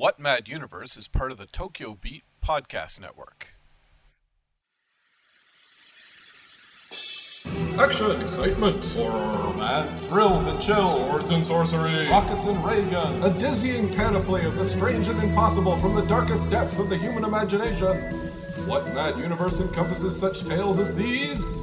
What Mad Universe is part of the Tokyo Beat podcast network. Action, excitement, horror, romance, thrills and chills, swords and sorcery, rockets and ray guns, a dizzying panoply of the strange and impossible from the darkest depths of the human imagination. What mad universe encompasses such tales as these?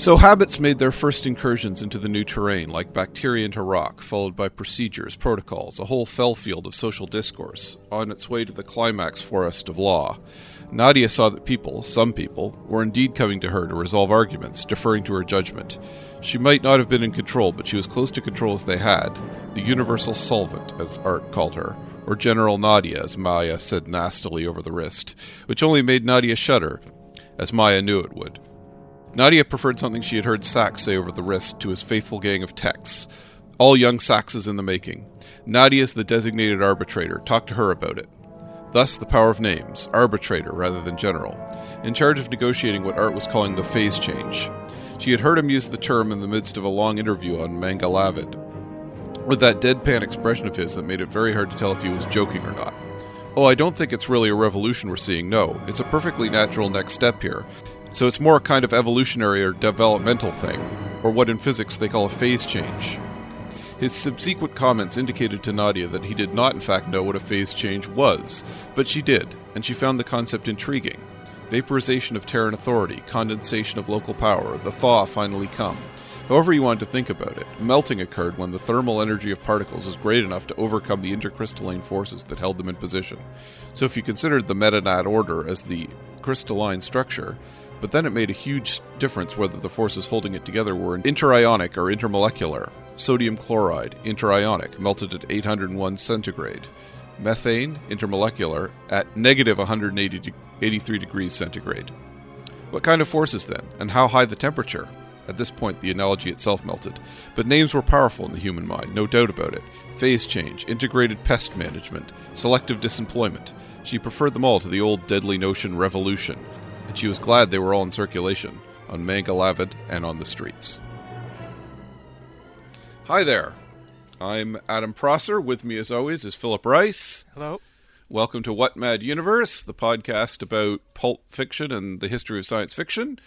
So habits made their first incursions into the new terrain, like bacteria into rock, followed by procedures, protocols, a whole fell field of social discourse, on its way to the climax forest of law. Nadia saw that people, some people, were indeed coming to her to resolve arguments, deferring to her judgment. She might not have been in control, but she was close to control as they had, the universal solvent, as Art called her, or General Nadia, as Maya said nastily over the wrist, which only made Nadia shudder, as Maya knew it would. Nadia preferred something she had heard Sax say over the wrist to his faithful gang of techs. All young Saxes in the making. Nadia the designated arbitrator. Talk to her about it. Thus, the power of names, arbitrator rather than general, in charge of negotiating what Art was calling the phase change. She had heard him use the term in the midst of a long interview on Mangalavid, with that deadpan expression of his that made it very hard to tell if he was joking or not. Oh, I don't think it's really a revolution we're seeing, no. It's a perfectly natural next step here. So it's more a kind of evolutionary or developmental thing, or what in physics they call a phase change. His subsequent comments indicated to Nadia that he did not, in fact, know what a phase change was, but she did, and she found the concept intriguing. Vaporization of Terran authority, condensation of local power, the thaw finally come. However you want to think about it, melting occurred when the thermal energy of particles was great enough to overcome the intercrystalline forces that held them in position. So if you considered the metanat order as the crystalline structure, but then it made a huge difference whether the forces holding it together were interionic or intermolecular. Sodium chloride, interionic, melted at 801 centigrade. Methane, intermolecular, at negative 183 degrees centigrade. What kind of forces then, and how high the temperature? At this point, the analogy itself melted. But names were powerful in the human mind, no doubt about it. Phase change, integrated pest management, selective disemployment. She preferred them all to the old deadly notion revolution, and she was glad they were all in circulation on Mangalavid and on the streets. Hi there. I'm Adam Prosser. With me, as always, is Philip Rice. Hello. Welcome to What Mad Universe, the podcast about pulp fiction and the history of science fiction.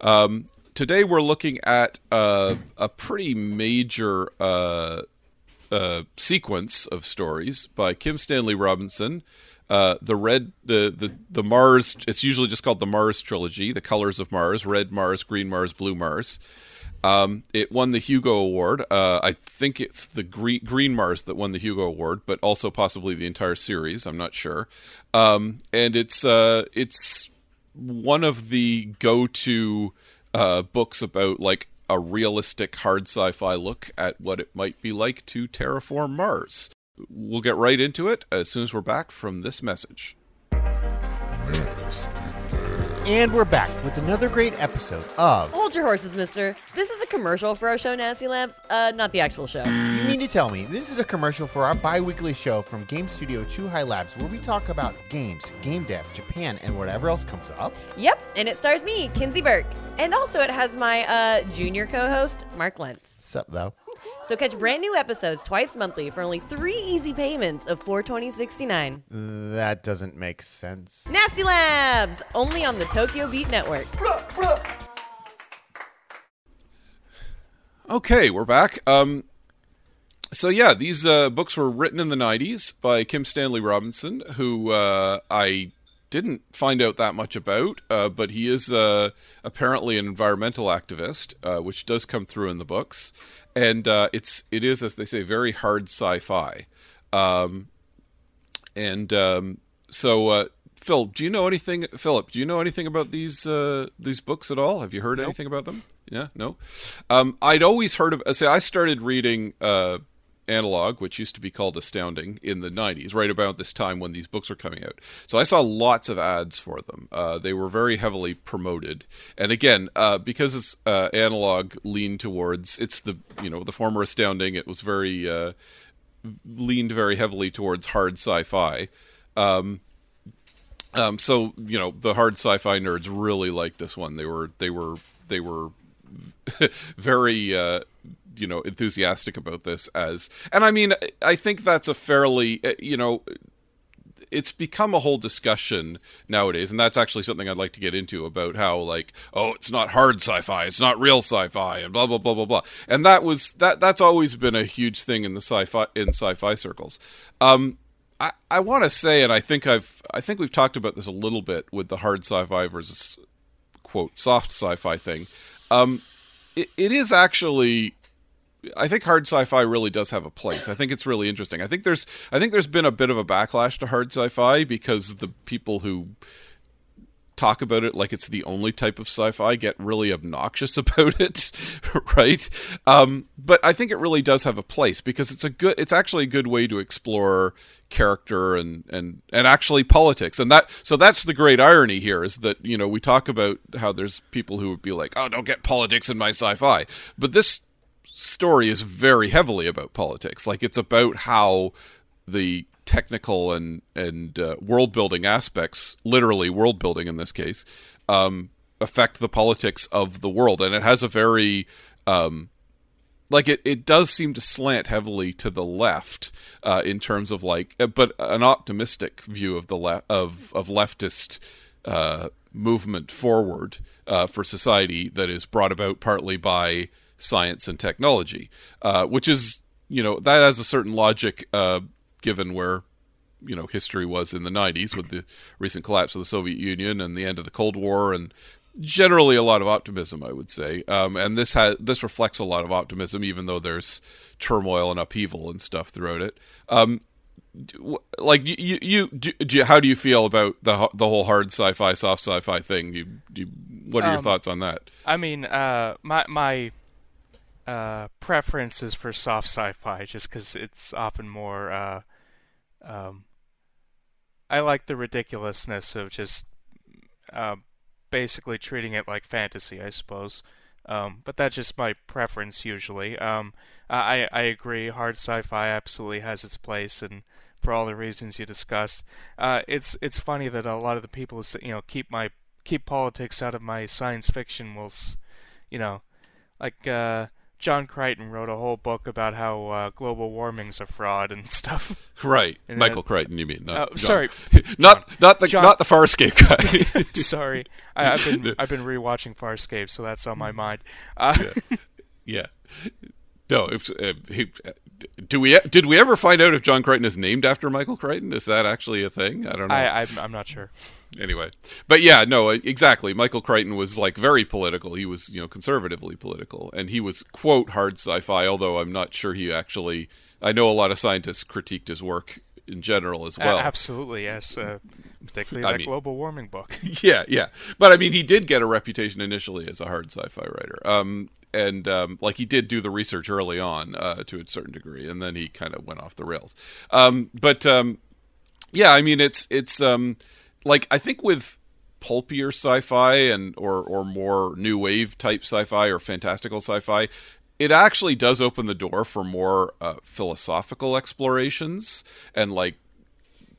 Um, today, we're looking at uh, a pretty major uh, uh, sequence of stories by Kim Stanley Robinson uh, the red the, the the Mars it's usually just called the Mars trilogy, the colors of Mars, red Mars, green Mars, blue Mars. Um, it won the Hugo Award. Uh, I think it's the green, green Mars that won the Hugo Award, but also possibly the entire series. I'm not sure. Um, and it's uh, it's one of the go-to uh, books about like a realistic hard sci-fi look at what it might be like to terraform Mars we'll get right into it as soon as we're back from this message. And we're back with another great episode of. Hold your horses, mister. This is a commercial for our show, Nasty Labs, uh, not the actual show. You mean to tell me this is a commercial for our bi weekly show from Game Studio Chuhai Labs where we talk about games, game dev, Japan, and whatever else comes up? Yep, and it stars me, Kinsey Burke. And also it has my uh, junior co host, Mark Lentz. Sup, though? So catch brand new episodes twice monthly for only three easy payments of four twenty sixty nine. That doesn't make sense. Nasty Labs, only on the Tokyo Beat Network. Okay, we're back. Um, so yeah, these uh, books were written in the '90s by Kim Stanley Robinson, who uh, I didn't find out that much about, uh, but he is uh, apparently an environmental activist, uh, which does come through in the books, and uh, it's it is as they say very hard sci-fi, um, and um, so. Uh, Phil, do you know anything? Philip, do you know anything about these uh, these books at all? Have you heard nope. anything about them? Yeah, no. Um, I'd always heard of. Say, I started reading Analog, which used to be called Astounding, in the 90s, right about this time when these books were coming out. So I saw lots of ads for them. Uh, they were very heavily promoted. And again, uh, because uh, Analog leaned towards, it's the, you know, the former Astounding, it was very, uh, leaned very heavily towards hard sci fi. Um, um, so, you know, the hard sci fi nerds really liked this one. They were, they were, they were very uh, you know enthusiastic about this as and i mean i think that's a fairly uh, you know it's become a whole discussion nowadays and that's actually something i'd like to get into about how like oh it's not hard sci-fi it's not real sci-fi and blah blah blah blah blah. And that was that that's always been a huge thing in the sci-fi in sci-fi circles. Um i i want to say and i think i've i think we've talked about this a little bit with the hard sci-fi versus quote soft sci-fi thing. Um it, it is actually I think hard sci-fi really does have a place. I think it's really interesting. I think there's I think there's been a bit of a backlash to hard sci-fi because the people who talk about it like it's the only type of sci-fi get really obnoxious about it right um, but i think it really does have a place because it's a good it's actually a good way to explore character and and and actually politics and that so that's the great irony here is that you know we talk about how there's people who would be like oh don't get politics in my sci-fi but this story is very heavily about politics. Like it's about how the technical and and uh, world building aspects, literally world building in this case, um, affect the politics of the world, and it has a very um, like it, it does seem to slant heavily to the left uh, in terms of like, uh, but an optimistic view of the le- of of leftist uh, movement forward uh, for society that is brought about partly by science and technology, uh, which is you know that has a certain logic uh, given where you know history was in the 90s with the recent collapse of the Soviet Union and the end of the Cold War and generally a lot of optimism I would say. Um, and this has this reflects a lot of optimism even though there's turmoil and upheaval and stuff throughout it. Um, like you you, do, do, how do you feel about the the whole hard sci-fi soft sci-fi thing? You, you what are your um, thoughts on that? I mean uh, my my uh, preferences for soft sci-fi just because it's often more. Uh, um, I like the ridiculousness of just uh, basically treating it like fantasy, I suppose. Um, but that's just my preference usually. Um, I I agree. Hard sci-fi absolutely has its place, and for all the reasons you discussed, uh, it's it's funny that a lot of the people you know keep my keep politics out of my science fiction will, you know, like uh, John Crichton wrote a whole book about how uh, global warming's a fraud and stuff. Right, and Michael Crichton, you mean? Not uh, sorry, not not the John, not the Farscape guy. sorry, I, have been I've been rewatching Farscape, so that's on my mind. Uh, yeah. yeah. No, uh, he, do we did we ever find out if John Crichton is named after Michael Crichton? Is that actually a thing? I don't know. I, I'm, I'm not sure anyway but yeah no exactly michael crichton was like very political he was you know conservatively political and he was quote hard sci-fi although i'm not sure he actually i know a lot of scientists critiqued his work in general as well. Absolutely, yes. Uh, particularly I that mean, global warming book. yeah, yeah. But I mean, he did get a reputation initially as a hard sci-fi writer, um, and um, like he did do the research early on uh, to a certain degree, and then he kind of went off the rails. Um, but um, yeah, I mean, it's it's um, like I think with pulpier sci-fi and or or more new wave type sci-fi or fantastical sci-fi it actually does open the door for more uh, philosophical explorations and like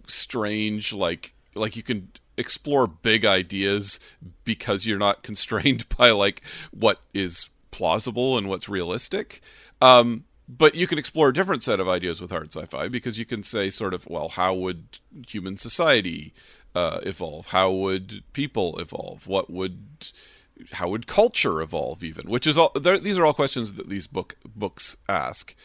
strange like like you can explore big ideas because you're not constrained by like what is plausible and what's realistic um, but you can explore a different set of ideas with hard sci-fi because you can say sort of well how would human society uh, evolve? How would people evolve? What would how would culture evolve even? Which is all these are all questions that these book books ask.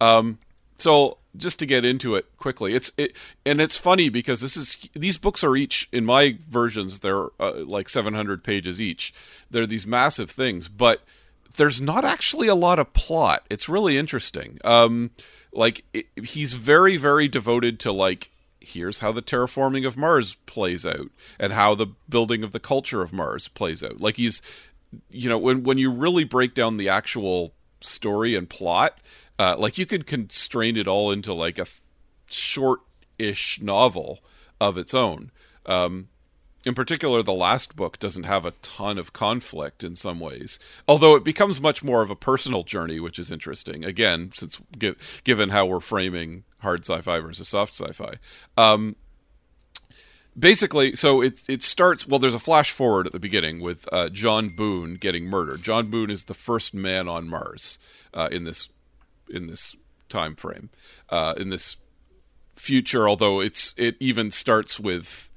Um, so just to get into it quickly, it's it, and it's funny because this is these books are each in my versions they're uh, like 700 pages each. They're these massive things, but there's not actually a lot of plot. It's really interesting. Um, like it, he's very very devoted to like here's how the terraforming of Mars plays out and how the building of the culture of Mars plays out. Like he's you know when when you really break down the actual story and plot, uh, like you could constrain it all into like a short-ish novel of its own. Um, in particular, the last book doesn't have a ton of conflict in some ways, although it becomes much more of a personal journey, which is interesting. Again, since given how we're framing hard sci-fi versus soft sci-fi. Um, basically, so it it starts. Well, there's a flash forward at the beginning with uh, John Boone getting murdered. John Boone is the first man on Mars uh, in this in this time frame uh, in this future. Although it's it even starts with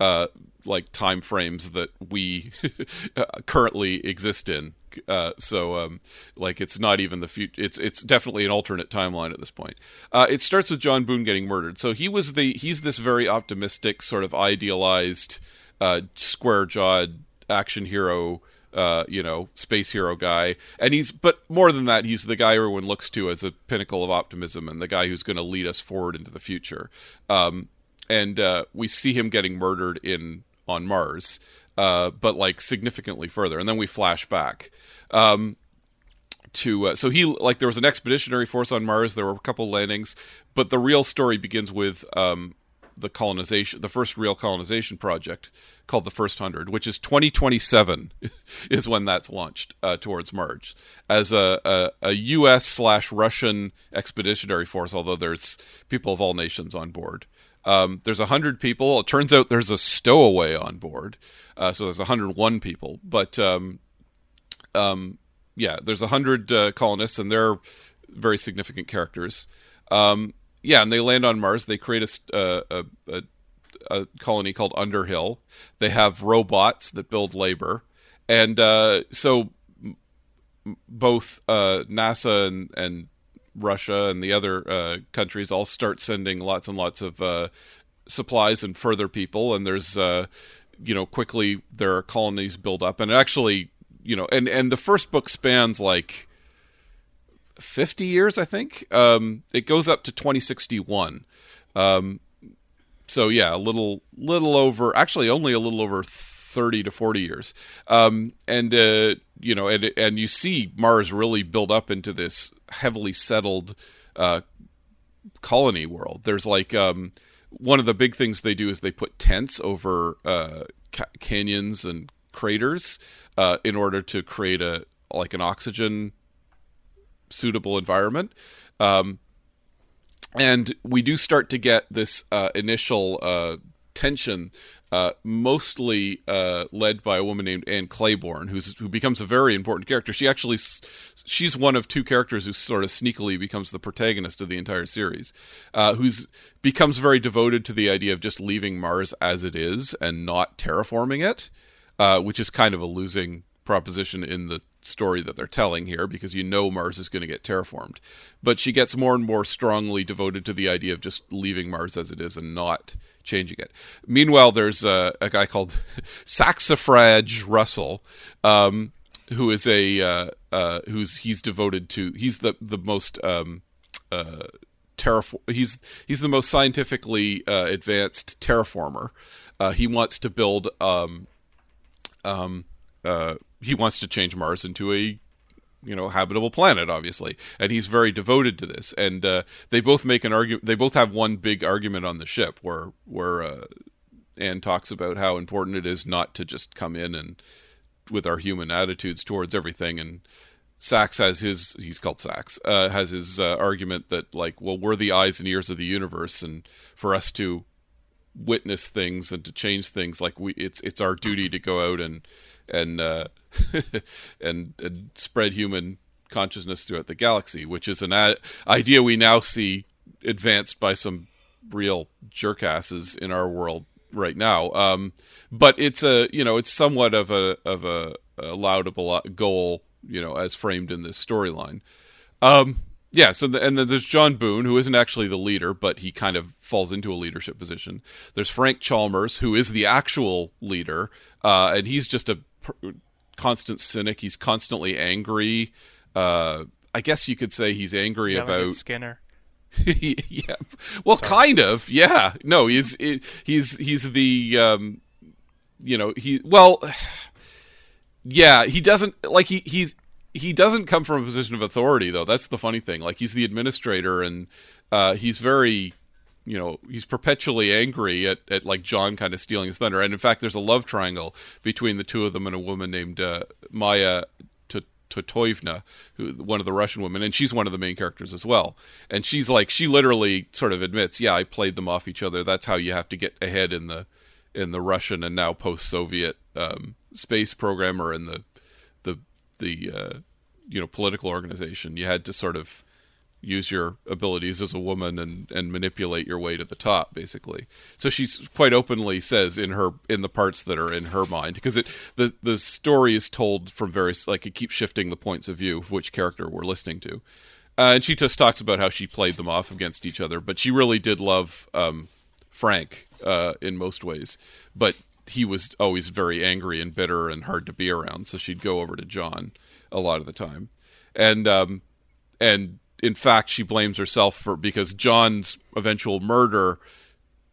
uh, like time frames that we currently exist in. Uh, so, um, like, it's not even the future. It's it's definitely an alternate timeline at this point. Uh, it starts with John Boone getting murdered. So he was the he's this very optimistic, sort of idealized, uh, square jawed action hero. Uh, you know, space hero guy, and he's but more than that, he's the guy everyone looks to as a pinnacle of optimism and the guy who's going to lead us forward into the future. Um, and uh, we see him getting murdered in on Mars, uh, but like significantly further. And then we flash back. Um, to uh, so he like there was an expeditionary force on Mars. There were a couple landings, but the real story begins with um, the colonization, the first real colonization project called the First Hundred, which is 2027 is when that's launched uh, towards Mars as a, a, a U.S. slash Russian expeditionary force. Although there's people of all nations on board. Um, there's 100 people. It turns out there's a stowaway on board. Uh, so there's 101 people. But um, um, yeah, there's 100 uh, colonists, and they're very significant characters. Um, yeah, and they land on Mars. They create a, uh, a, a, a, colony called Underhill. They have robots that build labor. And uh, so both uh, NASA and, and Russia and the other uh, countries all start sending lots and lots of uh, supplies and further people, and there's uh, you know quickly there are colonies build up, and actually you know, and and the first book spans like fifty years, I think. Um, it goes up to twenty sixty one. Um, so yeah, a little little over, actually only a little over 30 to 40 years. Um, and, uh, you know, and, and you see Mars really build up into this heavily settled uh, colony world. There's like um, one of the big things they do is they put tents over uh, ca- canyons and craters uh, in order to create a like an oxygen suitable environment. Um, and we do start to get this uh, initial uh, tension uh, mostly uh, led by a woman named Ann Clayborne, who's who becomes a very important character. She actually she's one of two characters who sort of sneakily becomes the protagonist of the entire series, uh, who's becomes very devoted to the idea of just leaving Mars as it is and not terraforming it, uh, which is kind of a losing proposition in the story that they're telling here because you know Mars is going to get terraformed. But she gets more and more strongly devoted to the idea of just leaving Mars as it is and not changing it. Meanwhile, there's a, a guy called Saxifrage Russell, um, who is a uh, uh, who's he's devoted to. He's the the most um, uh, terraform. He's he's the most scientifically uh, advanced terraformer. Uh, he wants to build. Um, um, uh, he wants to change Mars into a you know habitable planet obviously. And he's very devoted to this. And uh, they both make an argument they both have one big argument on the ship where where uh, Ann talks about how important it is not to just come in and with our human attitudes towards everything. And Sax has his he's called Sax uh, has his uh, argument that like well we're the eyes and ears of the universe. And for us to witness things and to change things like we it's it's our duty to go out and and uh, and, and spread human consciousness throughout the galaxy, which is an idea we now see advanced by some real jerkasses in our world right now. Um, but it's a you know it's somewhat of a of a, a laudable goal you know as framed in this storyline. Um, yeah, so the, and then there's John Boone, who isn't actually the leader, but he kind of falls into a leadership position. There's Frank Chalmers, who is the actual leader, uh, and he's just a constant cynic. He's constantly angry. Uh, I guess you could say he's angry at about Skinner. yeah. Well, Sorry. kind of. Yeah. No, he's he's he's the um, you know he well, yeah. He doesn't like he he's he doesn't come from a position of authority though. That's the funny thing. Like he's the administrator and uh, he's very you know he's perpetually angry at, at like John kind of stealing his thunder. And in fact, there's a love triangle between the two of them and a woman named uh, Maya T- Toitovna, who one of the Russian women, and she's one of the main characters as well. And she's like she literally sort of admits, yeah, I played them off each other. That's how you have to get ahead in the in the Russian and now post-Soviet um, space program or in the the the uh, you know political organization. You had to sort of use your abilities as a woman and and manipulate your way to the top basically. So she's quite openly says in her in the parts that are in her mind because it the the story is told from various like it keeps shifting the points of view of which character we're listening to. Uh, and she just talks about how she played them off against each other but she really did love um frank uh in most ways. But he was always very angry and bitter and hard to be around so she'd go over to john a lot of the time. And um and in fact she blames herself for because John's eventual murder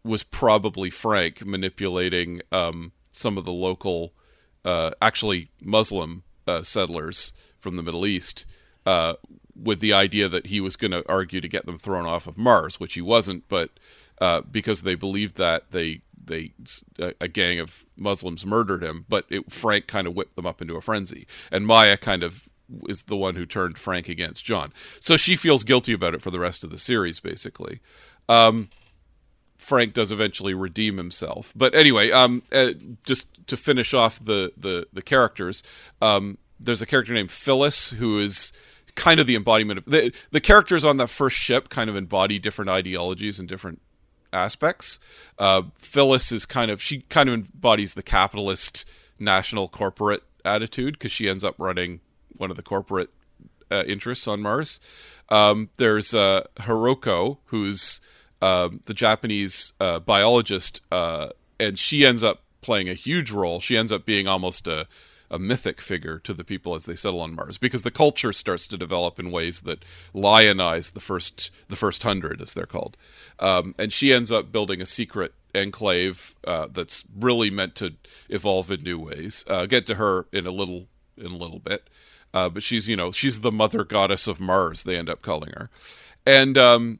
was probably Frank manipulating um, some of the local, uh, actually Muslim uh, settlers from the Middle East, uh, with the idea that he was going to argue to get them thrown off of Mars, which he wasn't, but uh, because they believed that they they a, a gang of Muslims murdered him, but it, Frank kind of whipped them up into a frenzy, and Maya kind of is the one who turned Frank against John. So she feels guilty about it for the rest of the series, basically. Um, Frank does eventually redeem himself, but anyway, um, uh, just to finish off the the, the characters, um, there's a character named Phyllis who is kind of the embodiment of the the characters on that first ship. Kind of embody different ideologies and different aspects. Uh, Phyllis is kind of she kind of embodies the capitalist national corporate attitude because she ends up running one of the corporate uh, interests on Mars. Um, there's uh, Hiroko, who's um, the Japanese uh, biologist, uh, and she ends up playing a huge role. She ends up being almost a, a mythic figure to the people as they settle on Mars because the culture starts to develop in ways that lionize the first the first hundred, as they're called. Um, and she ends up building a secret enclave uh, that's really meant to evolve in new ways. Uh, get to her in a little in a little bit. Uh, but she's you know she's the mother goddess of Mars. They end up calling her, and um,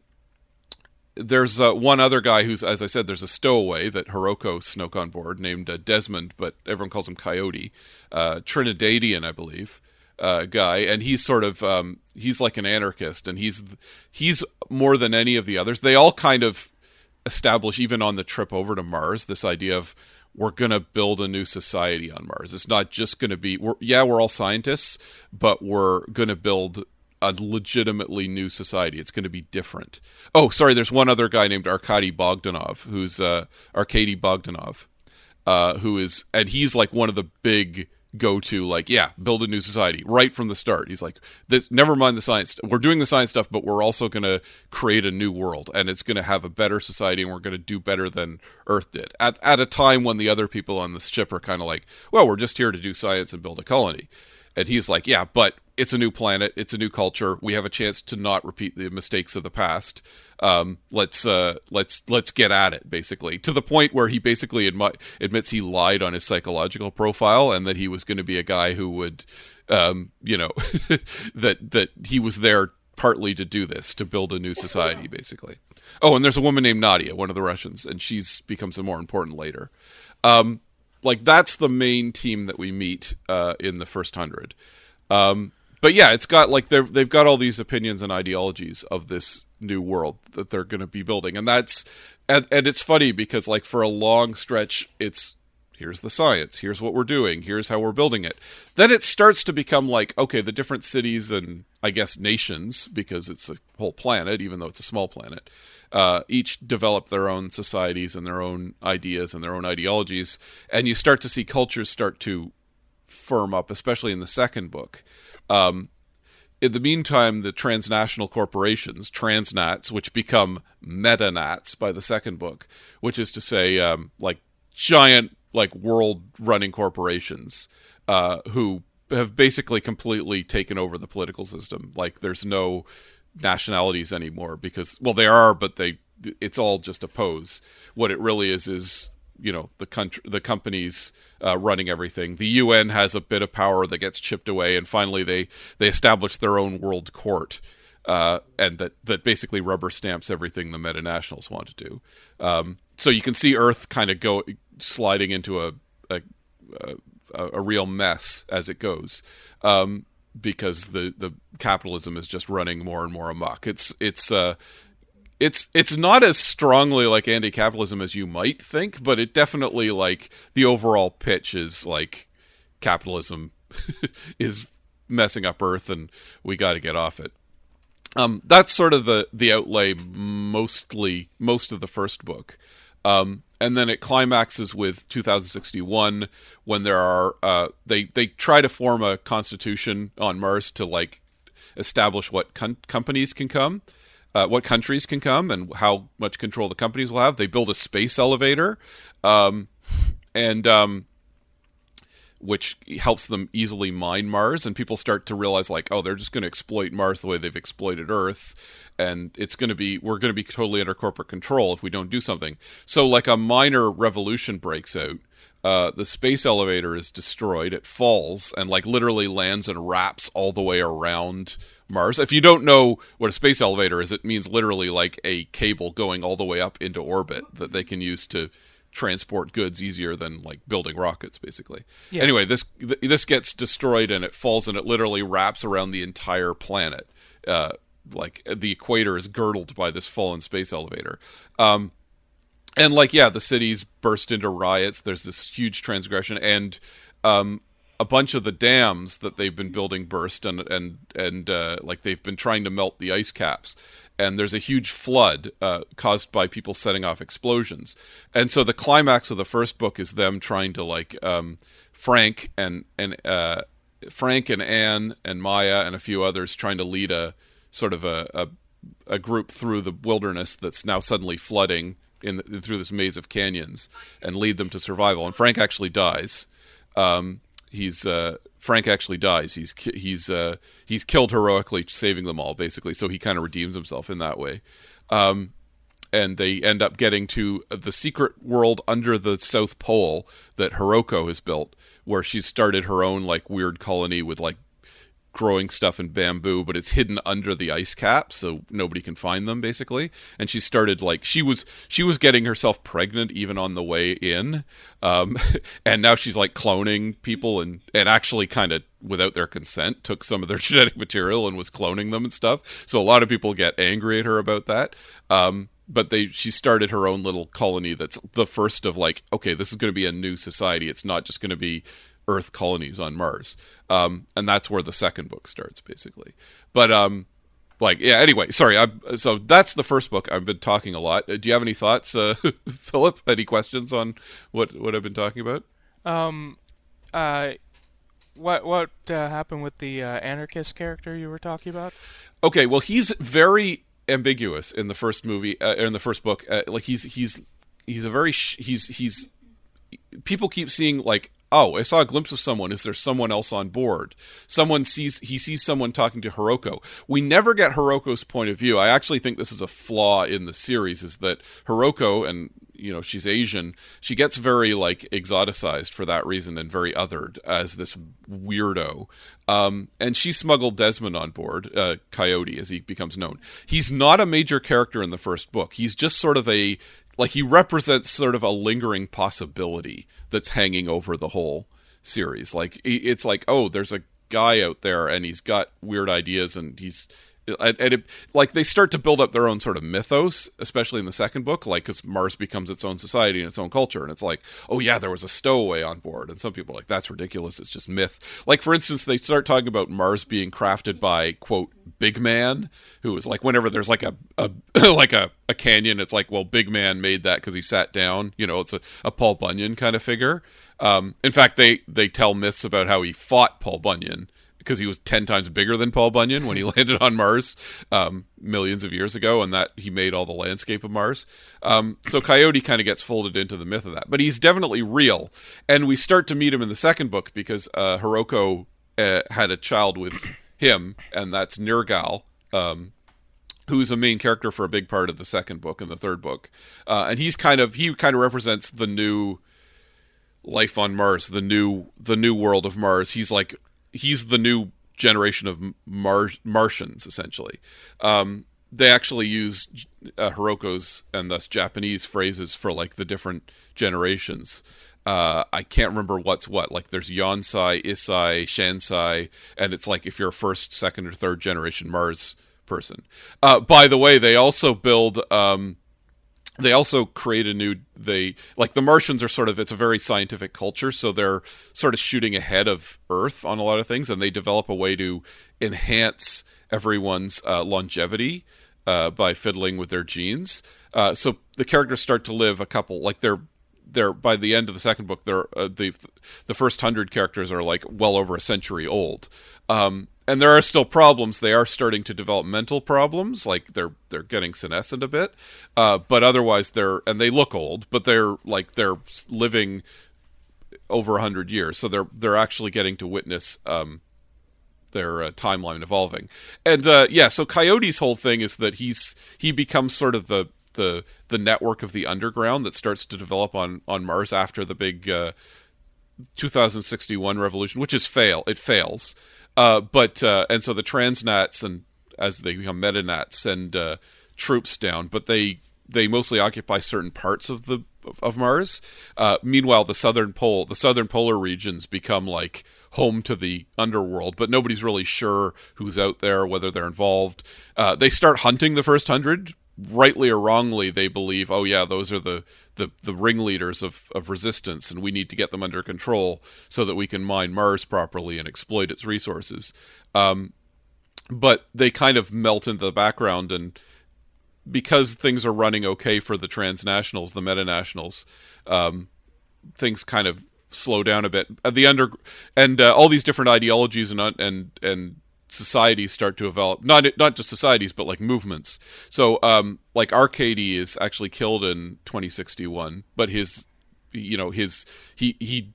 there's uh, one other guy who's as I said, there's a stowaway that Hiroko snuck on board named uh, Desmond, but everyone calls him Coyote, uh, Trinidadian, I believe, uh, guy, and he's sort of um, he's like an anarchist, and he's he's more than any of the others. They all kind of establish even on the trip over to Mars this idea of we're going to build a new society on Mars. It's not just going to be, we're, yeah, we're all scientists, but we're going to build a legitimately new society. It's going to be different. Oh, sorry, there's one other guy named Arkady Bogdanov, who's uh, Arkady Bogdanov, uh, who is, and he's like one of the big go to like yeah build a new society right from the start. He's like this never mind the science we're doing the science stuff but we're also going to create a new world and it's going to have a better society and we're going to do better than earth did. At, at a time when the other people on the ship are kind of like well we're just here to do science and build a colony. And he's like yeah but it's a new planet it's a new culture we have a chance to not repeat the mistakes of the past um, let's uh, let's let's get at it basically to the point where he basically admi- admits he lied on his psychological profile and that he was going to be a guy who would um, you know that that he was there partly to do this to build a new society basically. Oh and there's a woman named nadia one of the russians and she's becomes more important later. Um, like that's the main team that we meet uh, in the first hundred. Um, but yeah, it's got like they've they've got all these opinions and ideologies of this new world that they're going to be building, and that's and and it's funny because like for a long stretch, it's here's the science, here's what we're doing, here's how we're building it. Then it starts to become like okay, the different cities and I guess nations because it's a whole planet, even though it's a small planet. Uh, each develop their own societies and their own ideas and their own ideologies, and you start to see cultures start to firm up, especially in the second book. Um, in the meantime, the transnational corporations, transnats, which become metanats by the second book, which is to say, um, like giant, like world-running corporations uh, who have basically completely taken over the political system. Like, there's no nationalities anymore because, well, there are, but they it's all just a pose. What it really is is you know the country the companies uh, running everything. The un has a bit of power that gets chipped away and finally they they establish their own world court uh, and that that basically rubber stamps everything the metanationals want to do. Um, so you can see earth kind of go sliding into a a, a, a real mess as it goes um, because the the capitalism is just running more and more amok. It's it's uh, it's it's not as strongly like anti-capitalism as you might think, but it definitely like the overall pitch is like capitalism is messing up Earth, and we got to get off it. Um, that's sort of the the outlay mostly most of the first book, um, and then it climaxes with 2061 when there are uh, they they try to form a constitution on Mars to like establish what com- companies can come uh, what countries can come and how much control the companies will have. They build a space elevator, um, and um, which helps them easily mine Mars. And people start to realize, like, oh, they're just going to exploit Mars the way they've exploited Earth, and it's going to be we're going to be totally under corporate control if we don't do something. So, like, a minor revolution breaks out. Uh, the space elevator is destroyed. It falls and like literally lands and wraps all the way around Mars. If you don't know what a space elevator is, it means literally like a cable going all the way up into orbit that they can use to transport goods easier than like building rockets basically. Yeah. Anyway, this th- this gets destroyed and it falls and it literally wraps around the entire planet. Uh, like the equator is girdled by this fallen space elevator. Um, and like yeah, the cities burst into riots. There's this huge transgression and um, a bunch of the dams that they've been building burst and and and uh, like they've been trying to melt the ice caps. And there's a huge flood uh, caused by people setting off explosions. And so the climax of the first book is them trying to like um, Frank and and uh, Frank and Ann and Maya and a few others trying to lead a sort of a, a, a group through the wilderness that's now suddenly flooding in the, through this maze of canyons and lead them to survival. And Frank actually dies. Um, he's uh, Frank actually dies. He's he's uh, he's killed heroically, saving them all, basically. So he kind of redeems himself in that way. Um, and they end up getting to the secret world under the South Pole that Hiroko has built, where she's started her own like weird colony with like growing stuff in bamboo, but it's hidden under the ice cap, so nobody can find them basically. And she started like she was she was getting herself pregnant even on the way in, um, and now she's like cloning people and and actually kind of without their consent took some of their genetic material and was cloning them and stuff. So a lot of people get angry at her about that. Um, but they she started her own little colony that's the first of like okay this is going to be a new society it's not just going to be Earth colonies on Mars, um, and that's where the second book starts, basically. But um, like, yeah. Anyway, sorry. I, so that's the first book. I've been talking a lot. Uh, do you have any thoughts, uh, Philip? Any questions on what what I've been talking about? Um, uh, what what uh, happened with the uh, anarchist character you were talking about? Okay, well, he's very ambiguous in the first movie, uh, in the first book. Uh, like he's he's he's a very sh- he's he's people keep seeing like oh, I saw a glimpse of someone. Is there someone else on board? Someone sees he sees someone talking to Hiroko. We never get Hiroko's point of view. I actually think this is a flaw in the series is that Hiroko and you know she's Asian. She gets very like exoticized for that reason and very othered as this weirdo. Um, and she smuggled Desmond on board, uh, Coyote as he becomes known. He's not a major character in the first book. He's just sort of a like he represents sort of a lingering possibility that's hanging over the whole series. Like it's like, oh, there's a guy out there and he's got weird ideas and he's and it, like they start to build up their own sort of mythos, especially in the second book, like because Mars becomes its own society and its own culture, and it's like, oh yeah, there was a stowaway on board, and some people are like that's ridiculous, it's just myth. Like for instance, they start talking about Mars being crafted by quote Big Man, who is like whenever there's like a, a like a, a canyon, it's like well Big Man made that because he sat down, you know, it's a, a Paul Bunyan kind of figure. Um, in fact, they they tell myths about how he fought Paul Bunyan because he was 10 times bigger than Paul Bunyan when he landed on Mars um, millions of years ago, and that he made all the landscape of Mars. Um, so Coyote kind of gets folded into the myth of that. But he's definitely real. And we start to meet him in the second book because uh, Hiroko uh, had a child with him, and that's Nirgal. Um, who's a main character for a big part of the second book and the third book, uh, and he's kind of he kind of represents the new life on Mars, the new the new world of Mars. He's like he's the new generation of Mar- Martians essentially. Um, they actually use uh, Hiroko's and thus Japanese phrases for like the different generations. Uh, I can't remember what's what. Like there's Yonsei, Issei, Sansei, and it's like if you're a first, second, or third generation Mars person. Uh, by the way, they also build. Um, they also create a new. They like the Martians are sort of. It's a very scientific culture, so they're sort of shooting ahead of Earth on a lot of things, and they develop a way to enhance everyone's uh, longevity uh, by fiddling with their genes. Uh, so the characters start to live a couple like they're they're by the end of the second book they're uh, the the first hundred characters are like well over a century old um, and there are still problems. They are starting to develop mental problems, like they're they're getting senescent a bit, uh, but otherwise they're and they look old, but they're like they're living over hundred years, so they're they're actually getting to witness um, their uh, timeline evolving. And uh, yeah, so Coyote's whole thing is that he's he becomes sort of the the the network of the underground that starts to develop on on Mars after the big uh, 2061 revolution, which is fail. It fails. Uh, but uh, and so the transnats and as they become metanats send uh, troops down, but they they mostly occupy certain parts of the of Mars. Uh, meanwhile, the southern pole, the southern polar regions become like home to the underworld, but nobody's really sure who's out there, whether they're involved. Uh, they start hunting the first hundred, rightly or wrongly. They believe, oh yeah, those are the the, the ringleaders of, of resistance, and we need to get them under control so that we can mine Mars properly and exploit its resources. Um, but they kind of melt into the background, and because things are running okay for the transnationals, the metanationals, um, things kind of slow down a bit. Uh, the under and uh, all these different ideologies and and and societies start to develop not not just societies but like movements. So um like Arkady is actually killed in 2061 but his you know his he he,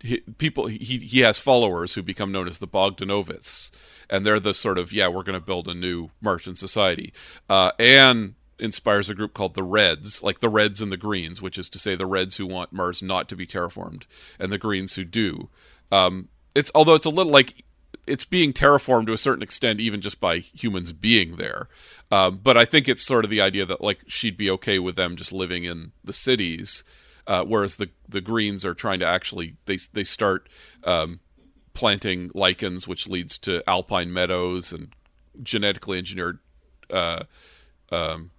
he people he he has followers who become known as the Bogdanovists. And they're the sort of yeah we're going to build a new martian society. Uh and inspires a group called the Reds, like the Reds and the Greens, which is to say the Reds who want Mars not to be terraformed and the Greens who do. Um, it's although it's a little like it's being terraformed to a certain extent, even just by humans being there. Um, but I think it's sort of the idea that like she'd be okay with them just living in the cities, uh, whereas the the Greens are trying to actually they they start um, planting lichens, which leads to alpine meadows and genetically engineered uh, um,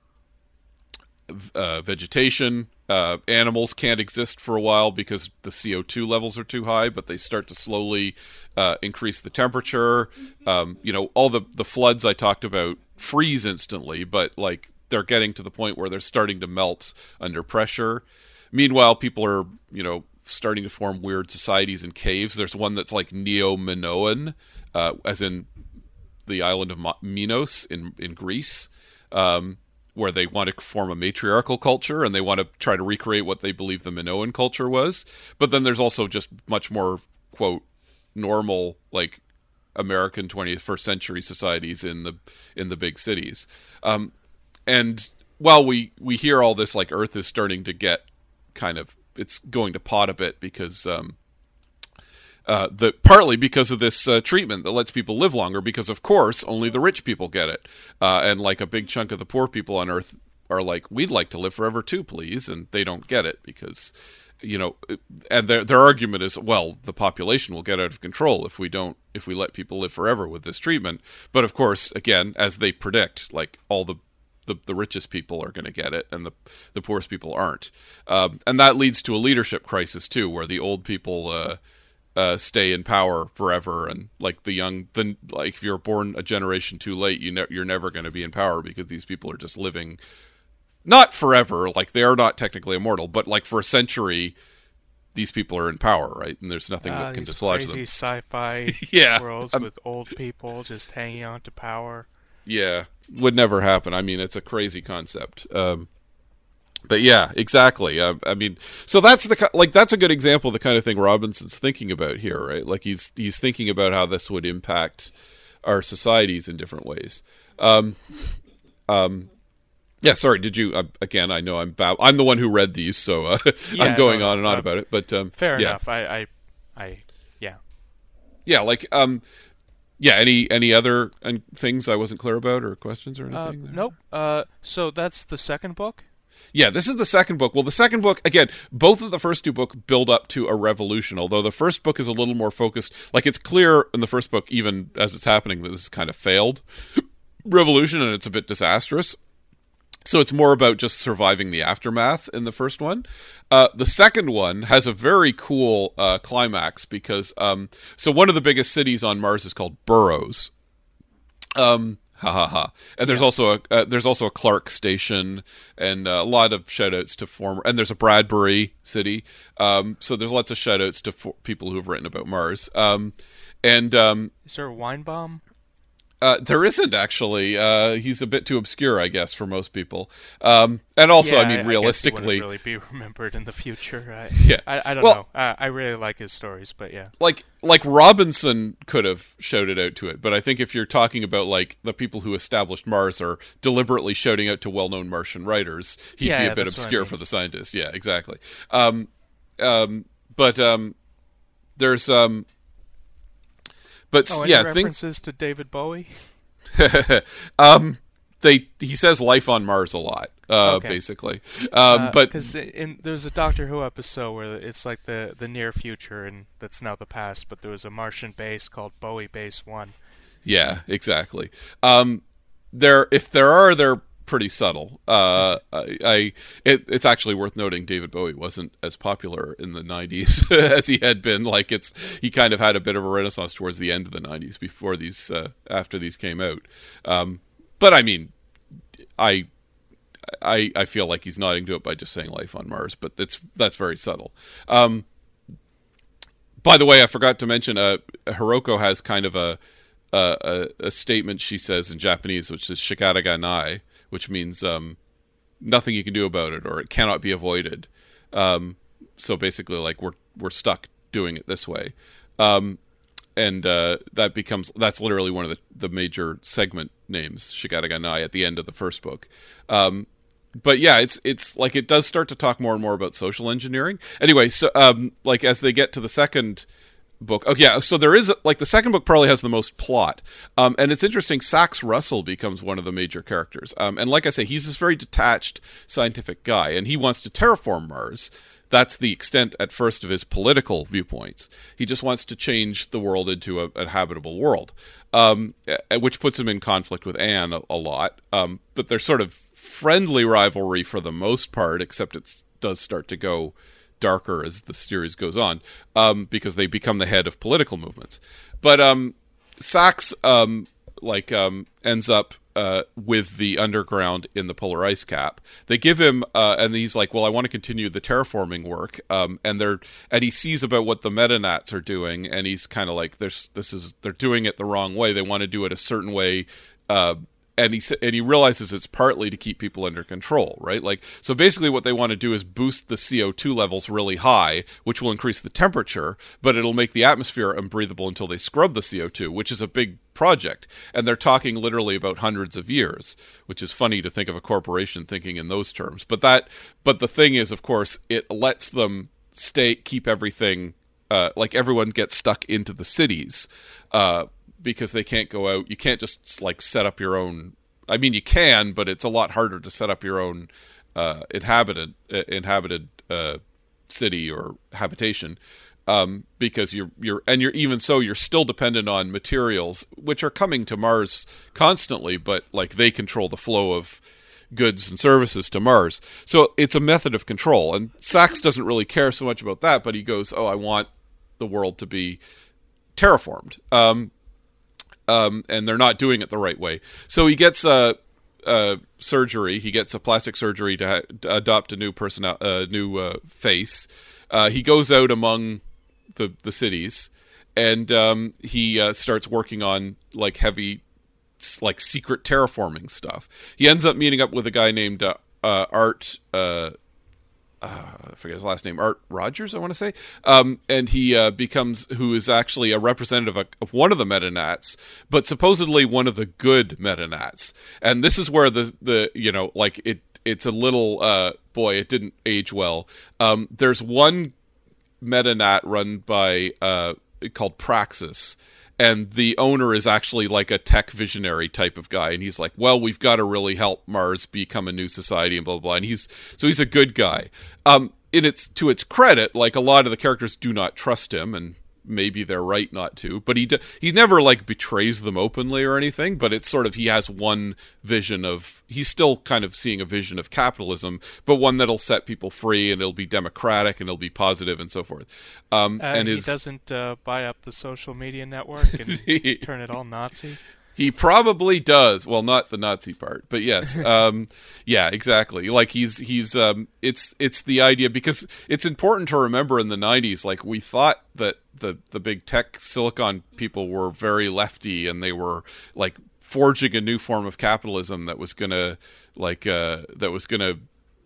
uh, vegetation. Uh, animals can't exist for a while because the CO2 levels are too high, but they start to slowly uh, increase the temperature. Um, you know, all the the floods I talked about freeze instantly, but like they're getting to the point where they're starting to melt under pressure. Meanwhile, people are you know starting to form weird societies in caves. There's one that's like Neo Minoan, uh, as in the island of Minos in in Greece. Um, where they want to form a matriarchal culture and they want to try to recreate what they believe the Minoan culture was. But then there's also just much more quote normal like American 21st century societies in the in the big cities. Um, and while we we hear all this, like Earth is starting to get kind of it's going to pot a bit because um, uh, the partly because of this uh, treatment that lets people live longer. Because of course, only the rich people get it, uh, and like a big chunk of the poor people on Earth are like, "We'd like to live forever too, please," and they don't get it because, you know, and their their argument is, well, the population will get out of control if we don't if we let people live forever with this treatment. But of course, again, as they predict, like all the the, the richest people are going to get it and the the poorest people aren't um, and that leads to a leadership crisis too where the old people uh, uh, stay in power forever and like the young the like if you're born a generation too late you ne- you're never going to be in power because these people are just living not forever like they are not technically immortal but like for a century these people are in power, right? And there's nothing Ah, that can dislodge crazy them. sci-fi Yeah, worlds um, with old people just hanging on to power. Yeah, would never happen. I mean, it's a crazy concept. Um, but yeah, exactly. Uh, I mean, so that's the like that's a good example of the kind of thing Robinson's thinking about here, right? Like he's he's thinking about how this would impact our societies in different ways. Um, um, yeah, sorry. Did you uh, again? I know I'm bab- I'm the one who read these, so uh, Yeah, I'm going no, on and on uh, about it. But um, Fair yeah. enough. I, I, I, yeah. Yeah, like um, yeah. Any any other uh, things I wasn't clear about or questions or Uh, anything? there? nope. Uh, so that's the second book. Yeah, this is the second book. Well, the second book, again, both of the first two books build up to a revolution, although the first book is a little more focused. Like, it's clear in the first book, even as it's happening, that this is kind of failed revolution and it's a bit disastrous. So it's more about just surviving the aftermath in the first one. Uh, the second one has a very cool uh, climax because, um, so one of the biggest cities on Mars is called Burroughs. Um, ha ha ha. And there's also a uh, there's also a Clarke station and uh, a lot of shout outs to former and there's a Bradbury city. Um, so there's lots of shout outs to for, people who've written about Mars. Um, and um, Is there a Weinbaum? Uh, there isn't actually. Uh, he's a bit too obscure, I guess, for most people. Um, and also, yeah, I mean, he realistically, wouldn't really be remembered in the future. I, Yeah. I, I don't Well- know. I, I really like his stories, but yeah. like like Robinson could have shouted out to it, but I think if you're talking about like the people who established Mars are deliberately shouting out to well-known Martian writers, he'd Yeah, be a yeah, bit I obscure mean. for the scientists. Yeah, exactly. Um, um, but um, there's um, but Oh, any yeah, things references to David Bowie? um, they he says life on Mars a lot, uh, Okay. basically. Um, but because in there's a Doctor Who episode where it's like the the near future and that's now the past, but there was a Martian base called Bowie Base One. Yeah, exactly. Um, there, if there are, they're pretty subtle. Uh, I, I it, it's actually worth noting David Bowie wasn't as popular in the '90s as he had been. Like it's he kind of had a bit of a renaissance towards the end of the '90s before these uh, after these came out. Um, but I mean, I. I, I feel like he's nodding to it by just saying life on Mars, but it's that's very subtle. Um, by the way, I forgot to mention, uh, Hiroko has kind of a, a a statement she says in Japanese, which is "shikata ga nai," which means um, nothing you can do about it, or it cannot be avoided. Um, so basically, like we're we're stuck doing it this way, um, and uh, that becomes that's literally one of the the major segment names, "shikata ga nai," at the end of the first book. Um, but yeah, it's it's like it does start to talk more and more about social engineering. Anyway, so um, like as they get to the second book, oh yeah, so there is like the second book probably has the most plot, um, and it's interesting. Sax Russell becomes one of the major characters, um, and like I say, he's this very detached scientific guy, and he wants to terraform Mars. That's the extent at first of his political viewpoints. He just wants to change the world into a, a habitable world, um, which puts him in conflict with Ann a, a lot. Um, but they're sort of friendly rivalry for the most part, except it does start to go darker as the series goes on um, because they become the head of political movements. But um, Sax um, like um, ends up uh, with the underground in the polar ice cap. They give him, uh, and he's like, "Well, I want to continue the terraforming work." Um, and they're and he sees about what the metanats are doing, and he's kind of like, "There's this is they're doing it the wrong way. They want to do it a certain way." Uh, and he and he realizes it's partly to keep people under control, right? Like so basically what they want to do is boost the CO2 levels really high, which will increase the temperature, but it'll make the atmosphere unbreathable until they scrub the CO2, which is a big project. And they're talking literally about hundreds of years, which is funny to think of a corporation thinking in those terms. But that but the thing is of course it lets them stay keep everything uh, like everyone gets stuck into the cities uh, because they can't go out. You can't just like set up your own. I mean, you can, but it's a lot harder to set up your own uh, inhabited uh, inhabited uh, city or habitation um, because you're you're and you're even so you're still dependent on materials which are coming to Mars constantly, but like they control the flow of goods and services to Mars. So it's a method of control. And Sax doesn't really care so much about that, but he goes, "Oh, I want the world to be terraformed." Um, um, and they're not doing it the right way. So he gets a, a surgery. He gets a plastic surgery to, ha- to adopt a new person, a new uh, face. Uh, he goes out among the the cities, and um, he uh, starts working on like heavy, like secret terraforming stuff. He ends up meeting up with a guy named uh, uh, Art. Uh, I forget his last name, Art Rogers, I want to say, um, and he uh, becomes who is actually a representative of, of one of the Metanats, but supposedly one of the good Metanats. And this is where the the you know like it it's a little uh, boy, it didn't age well. Um, there's one Metanat run by uh, called Praxis. And the owner is actually like a tech visionary type of guy, and he's like, "Well, we've got to really help Mars become a new society, and blah blah." blah. And he's so he's a good guy. Um, in its to its credit, like a lot of the characters do not trust him, and maybe they're right not to. But he d- he never like betrays them openly or anything. But it's sort of he has one vision of he's still kind of seeing a vision of capitalism, but one that'll set people free and it'll be democratic and it'll be positive and so forth. Um, Uh, and he his doesn't uh, buy up the social media network and turn it all Nazi. He probably does. Well, not the Nazi part, but yes. Um, yeah, exactly. Like he's he's um, it's it's the idea because it's important to remember in the '90s. Like we thought that the the big tech silicon people were very lefty and they were like forging a new form of capitalism that was gonna like uh, that was gonna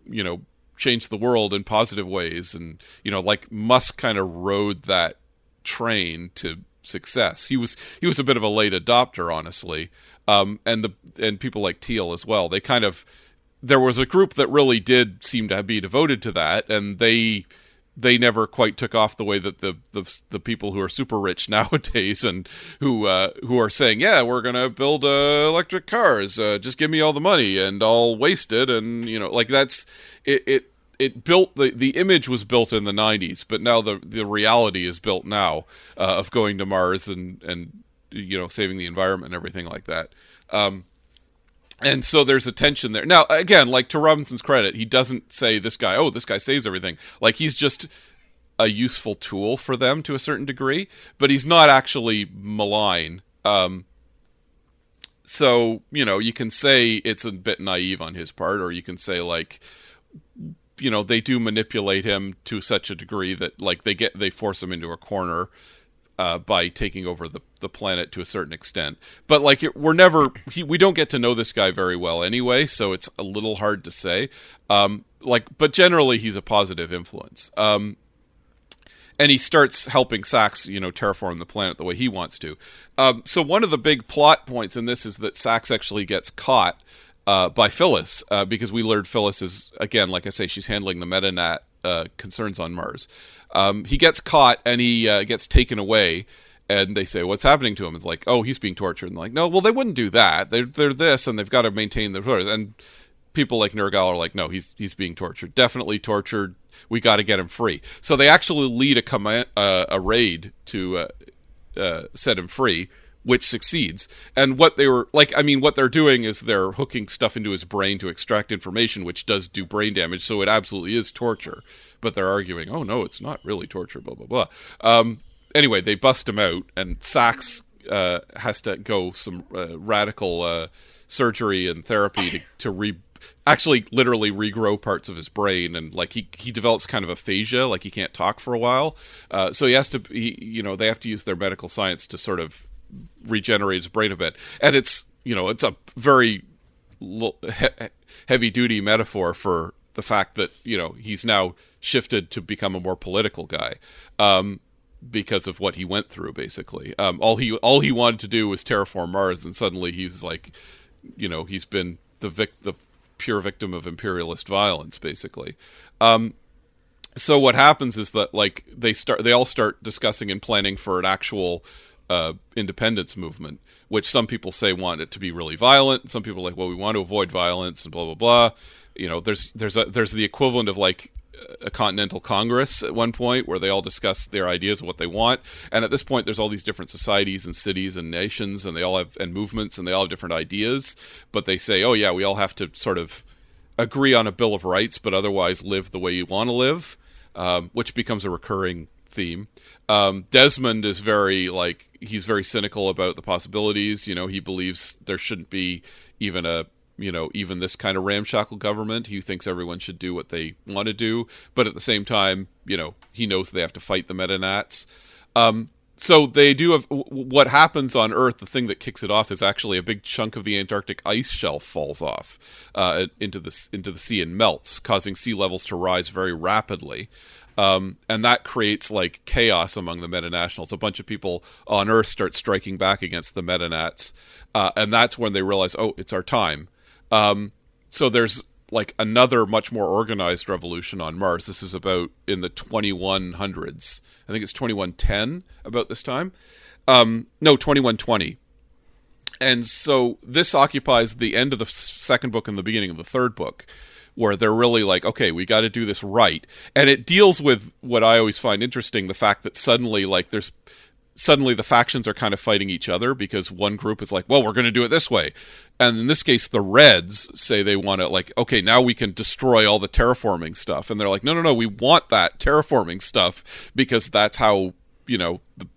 you know change the world in positive ways and you know like Musk kind of rode that train to success. He was he was a bit of a late adopter, honestly, um, and the and people like Thiel as well. They kind of there was a group that really did seem to be devoted to that, and they they never quite took off the way that the the, the people who are super rich nowadays and who uh, who are saying, yeah, we're gonna build uh, electric cars. Uh, just give me all the money and I'll waste it, and you know, like that's it. it it built the the image was built in the 90s but now the the reality is built now uh, of going to mars and and you know saving the environment and everything like that. Um and so there's a tension there. Now again like to robinson's credit he doesn't say this guy oh this guy saves everything. Like he's just a useful tool for them to a certain degree but he's not actually malign. Um so you know you can say it's a bit naive on his part or you can say like you know they do manipulate him to such a degree that like they get they force him into a corner uh, by taking over the the planet to a certain extent. But like it, we're never he, we don't get to know this guy very well anyway, so it's a little hard to say. Um, like, but generally he's a positive influence. Um, and he starts helping Sax, you know, terraform the planet the way he wants to. Um, so one of the big plot points in this is that Sax actually gets caught uh, by Phyllis uh, because we learned Phyllis is again, like I say, she's handling the metanat uh, concerns on Mars. Um, he gets caught and he uh, gets taken away, and they say, "What's happening to him?" It's like, "Oh, he's being tortured." And like, "No, well, they wouldn't do that. They're they're this, and they've got to maintain their and." People like Nirgal are like, no, he's he's being tortured. Definitely tortured. We got to get him free. So they actually lead a command, uh, a raid to uh, set him free, which succeeds. And what they were like, I mean, what they're doing is they're hooking stuff into his brain to extract information, which does do brain damage. So it absolutely is torture. But they're arguing, oh no, it's not really torture. Blah blah blah. Um, anyway, they bust him out, and Sax uh, has to go some uh, radical uh, surgery and therapy to to re actually literally regrow parts of his brain and like he he develops kind of aphasia like he can't talk for a while uh, so he has to he, you know they have to use their medical science to sort of regenerate his brain a bit. And it's you know it's a very heavy duty metaphor for the fact that you know he's now shifted to become a more political guy um, because of what he went through basically. Um, all he all he wanted to do was terraform mars and suddenly he's like you know he's been the vic the pure victim of imperialist violence basically. Um, so what happens is that like they start they all start discussing and planning for an actual uh, independence movement which some people say want it to be really violent. Some people are like well we want to avoid violence and blah blah blah. You know there's there's a there's the equivalent of like a continental congress at one point where they all discuss their ideas of what they want. And at this point there's all these different societies and cities and nations and they all have and movements and they all have different ideas. But they say oh yeah we all have to sort of agree on a bill of rights but otherwise live the way you want to live um, which becomes a recurring theme um, desmond is very like he's very cynical about the possibilities you know he believes there shouldn't be even a you know even this kind of ramshackle government. He thinks everyone should do what they want to do, but at the same time, you know, he knows they have to fight the Metanats. Um, so they do have what happens on Earth. The thing that kicks it off is actually a big chunk of the Antarctic ice shelf falls off uh, into the into the sea and melts, causing sea levels to rise very rapidly. Um, and that creates like chaos among the Metanationals. A bunch of people on Earth start striking back against the Metanats, uh, and that's when they realize, oh, it's our time. Um, so there's like another much more organized revolution on Mars. This is about in the 2100s. I think it's 2110 about this time. Um, no, 2120. And so this occupies the end of the second book and the beginning of the third book where they're really like, okay, we got to do this right. And it deals with what I always find interesting the fact that suddenly, like, there's suddenly the factions are kind of fighting each other because one group is like, well, we're going to do it this way. And in this case, the Reds say they want to, like, okay, now we can destroy all the terraforming stuff. And they're like, no, no, no, we want that terraforming stuff because that's how, you know, the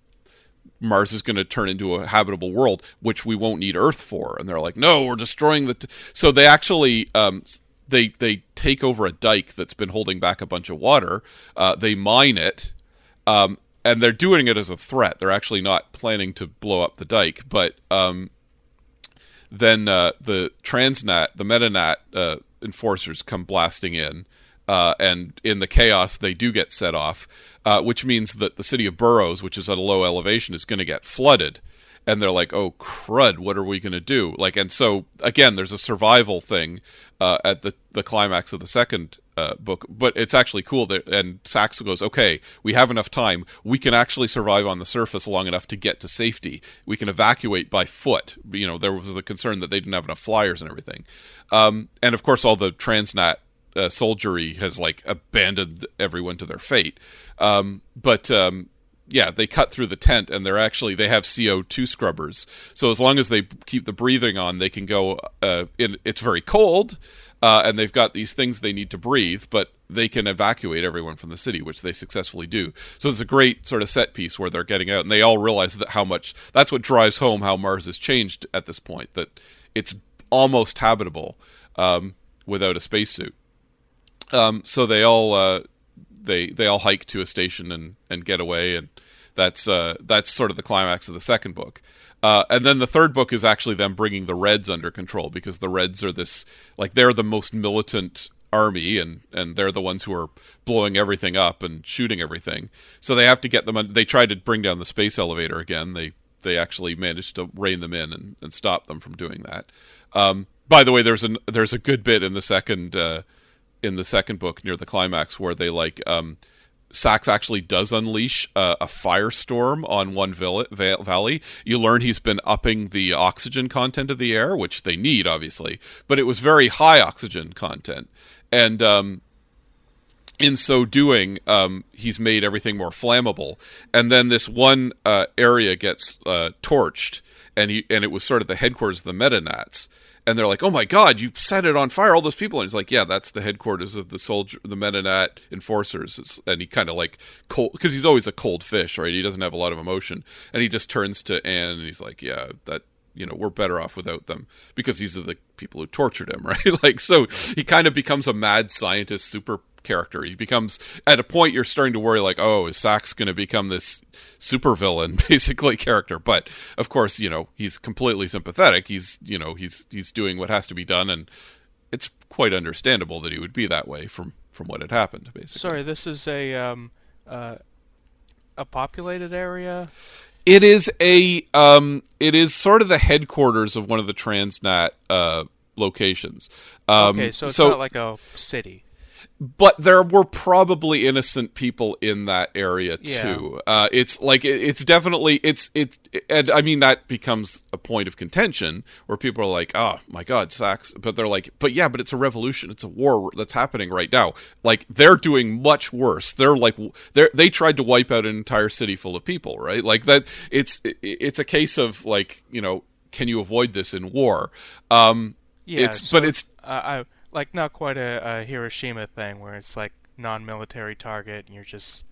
Mars is going to turn into a habitable world, which we won't need Earth for. And they're like, no, we're destroying the. T-. So they actually um, they they take over a dike that's been holding back a bunch of water. Uh, they mine it, um, and they're doing it as a threat. They're actually not planning to blow up the dike, but um, then uh, the Transnat, the Metanat uh, enforcers come blasting in, uh, and in the chaos they do get set off, uh, which means that the city of Burroughs, which is at a low elevation, is going to get flooded and they're like, "Oh crud, what are we going to do?" Like, and so again, there's a survival thing uh, at the the climax of the second uh, book, but it's actually cool that and Sax goes, "Okay, we have enough time. We can actually survive on the surface long enough to get to safety. We can evacuate by foot." You know, there was a concern that they didn't have enough flyers and everything, um, and of course, all the Transnat uh, soldiery has like abandoned everyone to their fate. Um, but um, yeah, they cut through the tent and they're actually they have CO2 scrubbers. So as long as they keep the breathing on, they can go. Uh, in, it's very cold, uh, and they've got these things they need to breathe, but they can evacuate everyone from the city, which they successfully do. So it's a great sort of set piece where they're getting out, and they all realize that how much that's what drives home how Mars has changed at this point. That it's almost habitable um, without a spacesuit. Um, so they all uh, they they all hike to a station and and get away and that's uh, that's sort of the climax of the second book. Uh, and then the third book is actually them bringing the Reds under control because the Reds are this like they're the most militant army and and they're the ones who are blowing everything up and shooting everything. So they have to get them. They tried to bring down the space elevator again. They they actually managed to rein them in and, and stop them from doing that. Um, by the way, there's an there's a good bit in the second uh, in the second book near the climax where they like um, Sax actually does unleash uh, a firestorm on one valley. You learn he's been upping the oxygen content of the air, which they need, obviously, but it was very high oxygen content. And um, in so doing, um, he's made everything more flammable. And then this one uh, area gets uh, torched, and he, and it was sort of the headquarters of the Metanats and they're like, "Oh my God, you set it on fire! All those people!" And he's like, "Yeah, that's the headquarters of the soldier, the Metanat enforcers." And he kind of like cold because he's always a cold fish, right? He doesn't have a lot of emotion, and he just turns to Ann and he's like, "Yeah, that you know we're better off without them because these are the people who tortured him, right?" like so, he kind of becomes a mad scientist, super character. He becomes at a point you're starting to worry like, oh, is Sax going to become this supervillain basically character? But of course, you know, he's completely sympathetic. He's you know he's he's doing what has to be done, and it's quite understandable that he would be that way from from what had happened. Basically, sorry, this is a um, uh, a populated area. It is a um, it is sort of the headquarters of one of the Transnat uh, locations. Um, okay, so it's so, not like a city but there were probably innocent people in that area too. Yeah. Uh, it's like it, it's definitely it's it's and I mean that becomes a point of contention where people are like, "Oh my God, Sax," but they're like, "But yeah, but it's a revolution. It's a war that's happening right now. Like they're doing much worse. They're like they they tried to wipe out an entire city full of people, right? Like that. It's it's a case of like you know, can you avoid this in war? Um, yeah, it's so but it's uh, I like not quite a, a Hiroshima thing where it's like non-military target and you're just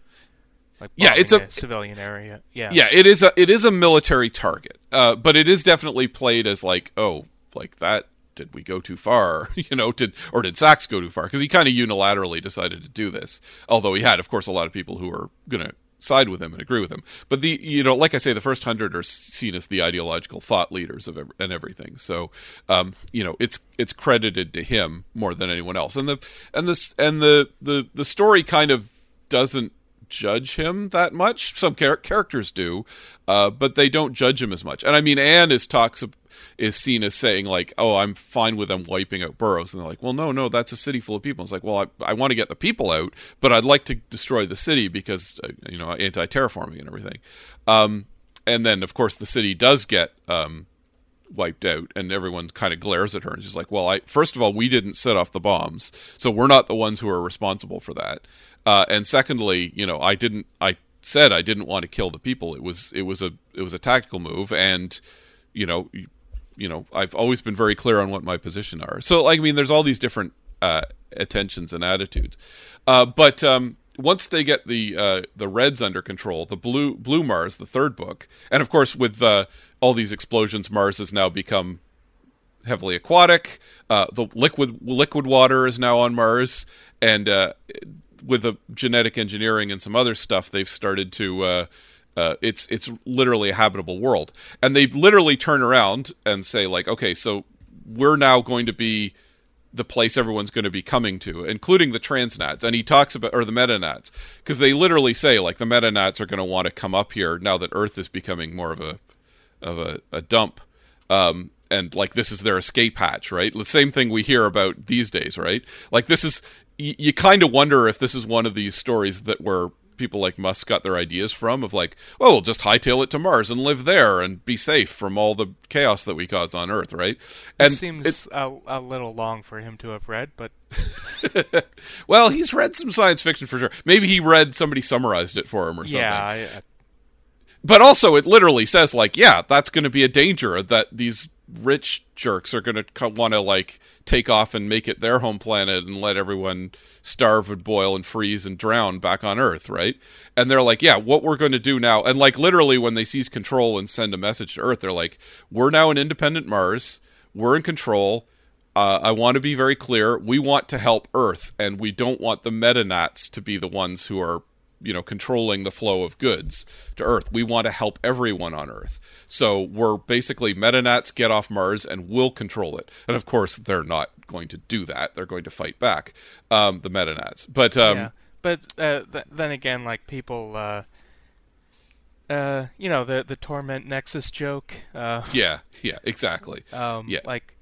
like yeah, it's a, a, civilian area. Yeah, yeah, it is a it is a military target, uh, but it is definitely played as like oh like that did we go too far? you know, did or did Sax go too far? Because he kind of unilaterally decided to do this. Although he had, of course, a lot of people who were going to side with him and agree with him. But the you know, like I say, the first hundred are seen as the ideological thought leaders of every, and everything. So um, you know, it's it's credited to him more than anyone else. And the and this and the the the story kind of doesn't judge him that much. Some char- characters do, uh, but they don't judge him as much. And I mean, Ann is talks is seen as saying like, "Oh, I'm fine with them wiping out Burroughs," and they're like, "Well, no, no, that's a city full of people." It's like, "Well, I, I want to get the people out, but I'd like to destroy the city because uh, you know anti-terraforming and everything." Um, and then, of course, the city does get um, wiped out, and everyone kind of glares at her, and she's like, "Well, I first of all, we didn't set off the bombs, so we're not the ones who are responsible for that." Uh, and secondly, you know, I didn't. I said I didn't want to kill the people. It was it was a it was a tactical move, and you know, you, know, I've always been very clear on what my position are. So, like, I mean, there's all these different uh, attentions and attitudes, uh, but um, once they get the uh, the Reds under control, the blue blue Mars, the third book, and of course with uh, all these explosions, Mars has now become heavily aquatic. Uh, the liquid liquid water is now on Mars, and uh, with the genetic engineering and some other stuff, they've started to. Uh, it's it's literally a habitable world, and they literally turn around and say like, okay, so we're now going to be the place everyone's going to be coming to, including the transnats. And he talks about or the metanats because they literally say like the metanats are going to want to come up here now that Earth is becoming more of a of a, a dump. Um, and like this is their escape hatch, right? The same thing we hear about these days, right? Like this is you, you kind of wonder if this is one of these stories that where people like Musk got their ideas from of like, oh, we'll just hightail it to Mars and live there and be safe from all the chaos that we cause on Earth, right? And it seems a, a little long for him to have read, but well, he's read some science fiction for sure. Maybe he read somebody summarized it for him or something. yeah, I, I- But also, it literally says like, yeah, that's going to be a danger that these rich jerks are going to want to like take off and make it their home planet and let everyone starve and boil and freeze and drown back on Earth, right? And they're like, yeah, what we're going to do now, and like literally when they seize control and send a message to Earth, they're like, we're now an independent Mars, we're in control. Uh, I want to be very clear. We want to help Earth, and we don't want the metanats to be the ones who are you know controlling the flow of goods to earth. We want to help everyone on earth. So we're basically metanats get off mars and we'll control it. And of course they're not going to do that. They're going to fight back um, the metanats. But um, yeah. But uh, th- then again, like people, uh, uh, you know, the the torment nexus joke. Uh, yeah. Yeah. Exactly. um, Yeah. Like,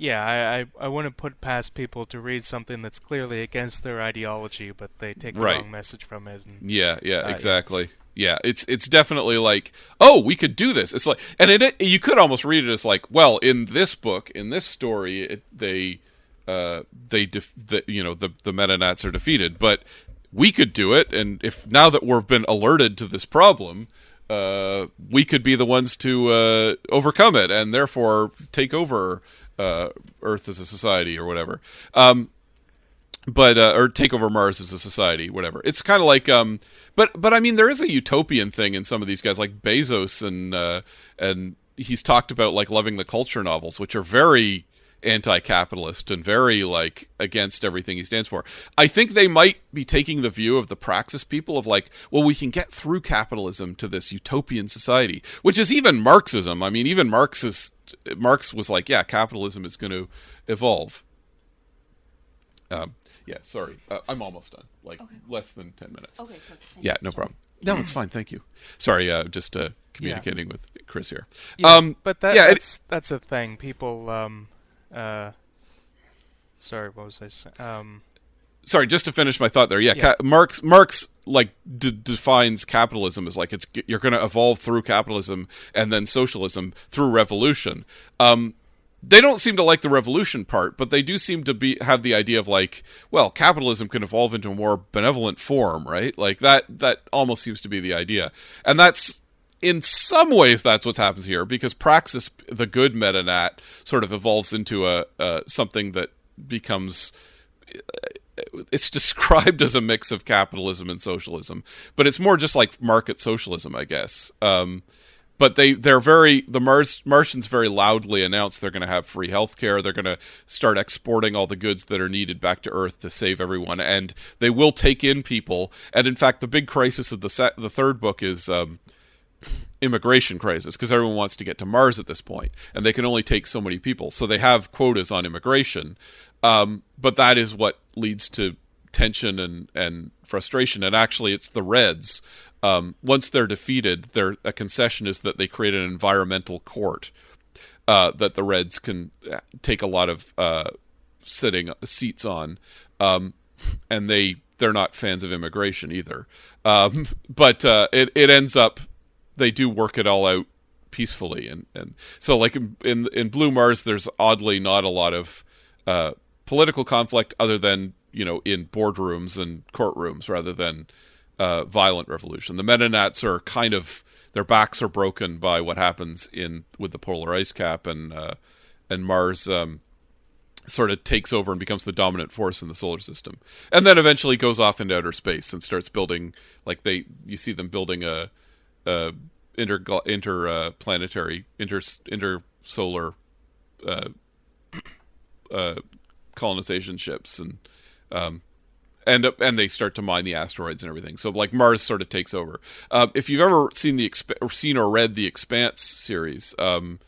yeah, I, I I wouldn't put past people to read something that's clearly against their ideology, but they take the Right. wrong message from it. And, Yeah, yeah, Uh, exactly. Yeah, it's it's definitely like, oh, we could do this. It's like, and it, it you could almost read it as like, well, in this book, in this story, it, they uh they def- the, you know the the metanats are defeated, but we could do it, and if now that we've been alerted to this problem. Uh, we could be the ones to uh, overcome it and therefore take over uh, Earth as a society or whatever. Um, but uh, or take over Mars as a society, whatever. It's kind of like, um, but but I mean, there is a utopian thing in some of these guys, like Bezos, and uh, and he's talked about like loving the culture novels, which are very anti-capitalist and very like against everything he stands for. I think they might be taking the view of the praxis people of like, well, we can get through capitalism to this utopian society, which is even Marxism. I mean, even Marx is Marx was like, yeah, capitalism is going to evolve. Um, yeah, sorry. Uh, I'm almost done. Like less than 10 minutes. Okay, perfect. Yeah, you. no problem. No, it's fine. Thank you. Sorry, uh, just uh, communicating with Chris here. Yeah, um, but that, yeah, it- that's that's a thing. People, um, uh, sorry, what was I saying? Um, sorry, just to finish my thought there. Yeah, Yeah. Ca- Marx Marx like d- defines capitalism as like it's you're going to evolve through capitalism and then socialism through revolution. Um, they don't seem to like the revolution part, but they do seem to be have the idea of like, well, capitalism can evolve into a more benevolent form, right? Like that that almost seems to be the idea. And that's in some ways that's what happens here because Praxis the good metanat sort of evolves into a uh, something that becomes it's described as a mix of capitalism and socialism, but it's more just like market socialism, I guess. Um, but they they're very the Mars Martians very loudly announce they're going to have free health care. They're going to start exporting all the goods that are needed back to Earth to save everyone, and they will take in people. And in fact, the big crisis of the set, the third book is. Um, immigration crisis because everyone wants to get to Mars at this point, and they can only take so many people. So they have quotas on immigration, um, but that is what leads to tension and and frustration. And actually, it's the Reds. Um, once they're defeated, their a concession is that they create an environmental court uh, that the Reds can uh, take a lot of uh, sitting seats on, um, and they they're not fans of immigration either. Um, but uh, it it ends up they do work it all out peacefully, and and so like in in, in Blue Mars, there's oddly not a lot of uh, political conflict other than you know in boardrooms and courtrooms rather than uh, violent revolution. The Metanats are kind of their backs are broken by what happens in with the polar ice cap and uh, and Mars um, sort of takes over and becomes the dominant force in the solar system, and then eventually goes off into outer space and starts building like they you see them building a, a inter interplanetary uh, inter intersolar uh, uh, colonization ships and um, and and they start to mine the asteroids and everything. So like Mars sort of takes over. Uh, if you've ever seen the exp- or seen or read the Expanse series, um,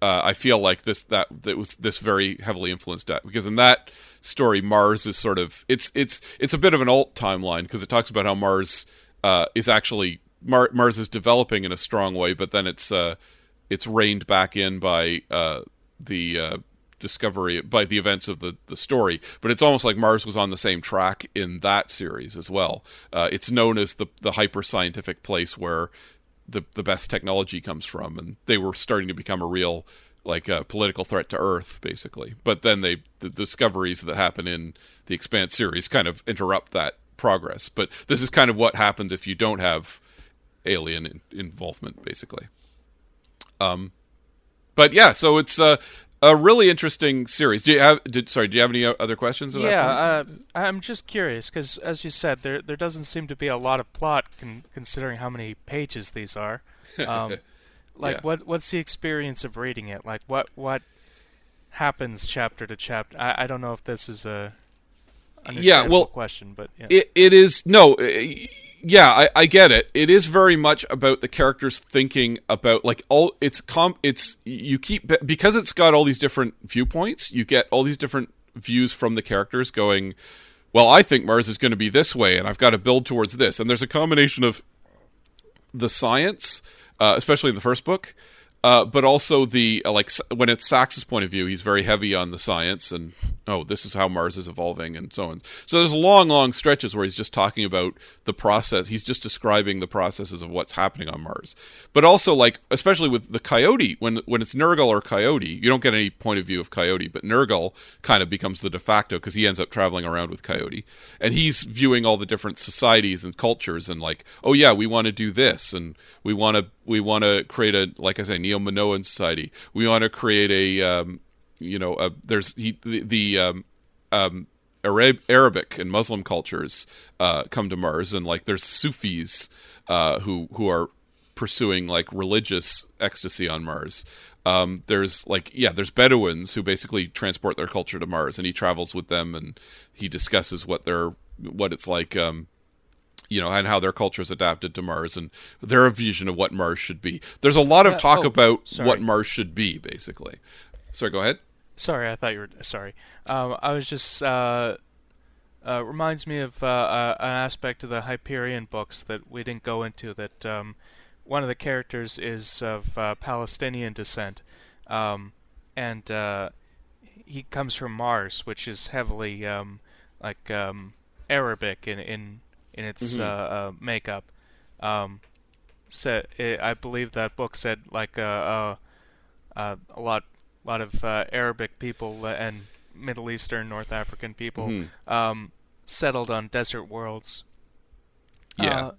uh, I feel like this that that was this very heavily influenced that because in that story Mars is sort of it's it's it's a bit of an alt timeline because it talks about how Mars uh, is actually Mar- Mars is developing in a strong way, but then it's uh, it's reined back in by uh, the uh, discovery by the events of the, the story, but it's almost like Mars was on the same track in that series as well. Uh, it's known as the the hyper scientific place where the the best technology comes from, and they were starting to become a real like a political threat to Earth, basically. But then they the discoveries that happen in the Expanse series kind of interrupt that progress. But this is kind of what happens if you don't have alien in- involvement, basically. Um, but yeah, so it's uh, a really interesting series. Do you have? Did, sorry, do you have any other questions? yeah, uh, I'm just curious because, as you said, there there doesn't seem to be a lot of plot con- considering how many pages these are. Um, like, yeah. what what's the experience of reading it? Like, what what happens chapter to chapter? I, I don't know if this is a yeah, well, question, but yeah. it it is no yeah, I, I get it. It is very much about the characters thinking about like all it's comp it's you keep because it's got all these different viewpoints. You get all these different views from the characters going. Well, I think Mars is going to be this way, and I've got to build towards this. And there's a combination of the science, uh, especially in the first book, uh, but also the uh, like when it's Sax's point of view, he's very heavy on the science and oh, this is how Mars is evolving and so on. So there's long, long stretches where he's just talking about the process. He's just describing the processes of what's happening on Mars. But also, like especially with the Coyote, when when it's Nirgal or Coyote, you don't get any point of view of Coyote, but Nirgal kind of becomes the de facto because he ends up traveling around with Coyote, and he's viewing all the different societies and cultures and like, oh yeah, we want to do this and we want to we want to create a like I say neo Minoan society. We want to create a um, you know, uh, there's he, the, the um, um, Arab, Arabic and Muslim cultures uh, come to Mars, and like there's Sufis uh, who who are pursuing like religious ecstasy on Mars. Um, there's like yeah, there's Bedouins who basically transport their culture to Mars, and he travels with them, and he discusses what they're what it's like. Um, you know, and how their culture is adapted to Mars and their vision of what Mars should be. There's a lot of talk oh, about sorry. what Mars should be, basically. Sorry, go ahead. Sorry, I thought you were sorry. Um, I was just uh, uh, reminds me of uh, uh, an aspect of the Hyperion books that we didn't go into. That um, one of the characters is of uh, Palestinian descent, um, and uh, he comes from Mars, which is heavily um, like um, Arabic in in in its mm-hmm. makeup. Um, said I believe that book said like a a lot a lot of uh, Arabic people and Middle Eastern, North African people mm-hmm. um, settled on desert worlds. Yeah. Uh,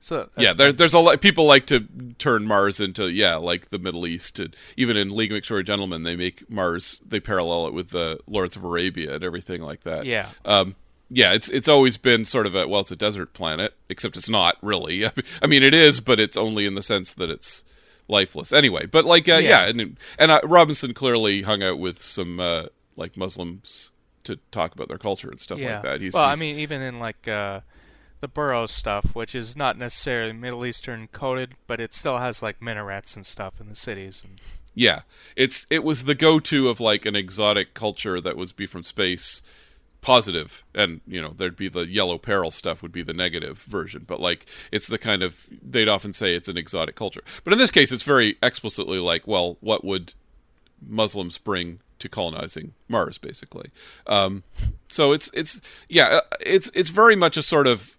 so yeah, there, there's a lot. People like to turn Mars into yeah, like the Middle East. And even in League of Extraordinary Gentlemen, they make Mars. They parallel it with the Lawrence of Arabia and everything like that. Yeah. Um, yeah, it's it's always been sort of a well, it's a desert planet, except it's not really. I mean, it is, but it's only in the sense that it's lifeless. Anyway, but like uh, Yeah. yeah. and and uh, Robinson clearly hung out with some uh, like Muslims to talk about their culture and stuff yeah. like that. He's, well, he's- I mean, even in like uh, the Burroughs stuff, which is not necessarily Middle Eastern coded, but it still has like minarets and stuff in the cities. And Yeah, it's it was the go-to of like an exotic culture that was be from space, positive, and you know there'd be the yellow peril stuff would be the negative version. But like it's the kind of they'd often say it's an exotic culture. But in this case, it's very explicitly like, well, what would Muslims bring to colonizing Mars, basically? Um, so it's it's yeah, uh, it's it's very much a sort of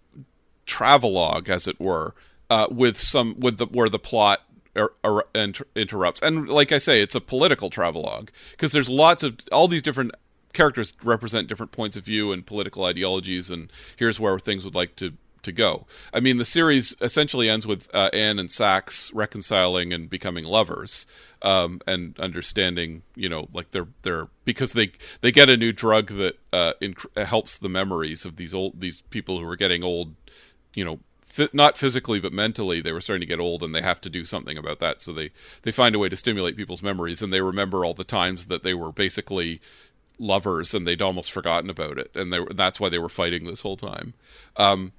travelogue, as it were, uh, with some with the where the plot er, er, inter- interrupts. And like I say, it's a political travelogue because there's lots of all these different characters represent different points of view and political ideologies, and here's where things would like to to go. I mean, the series essentially ends with uh, Ann and Sax reconciling and becoming lovers, um, and understanding, you know, like they're they're because they they get a new drug that uh, inc- helps the memories of these old these people who are getting old, you know. Not physically but mentally they were starting to get old and they have to do something about that so they they find a way to stimulate people's memories and they remember all the times that they were basically lovers and they'd almost forgotten about it. And they were, that's why they were fighting this whole time. Um,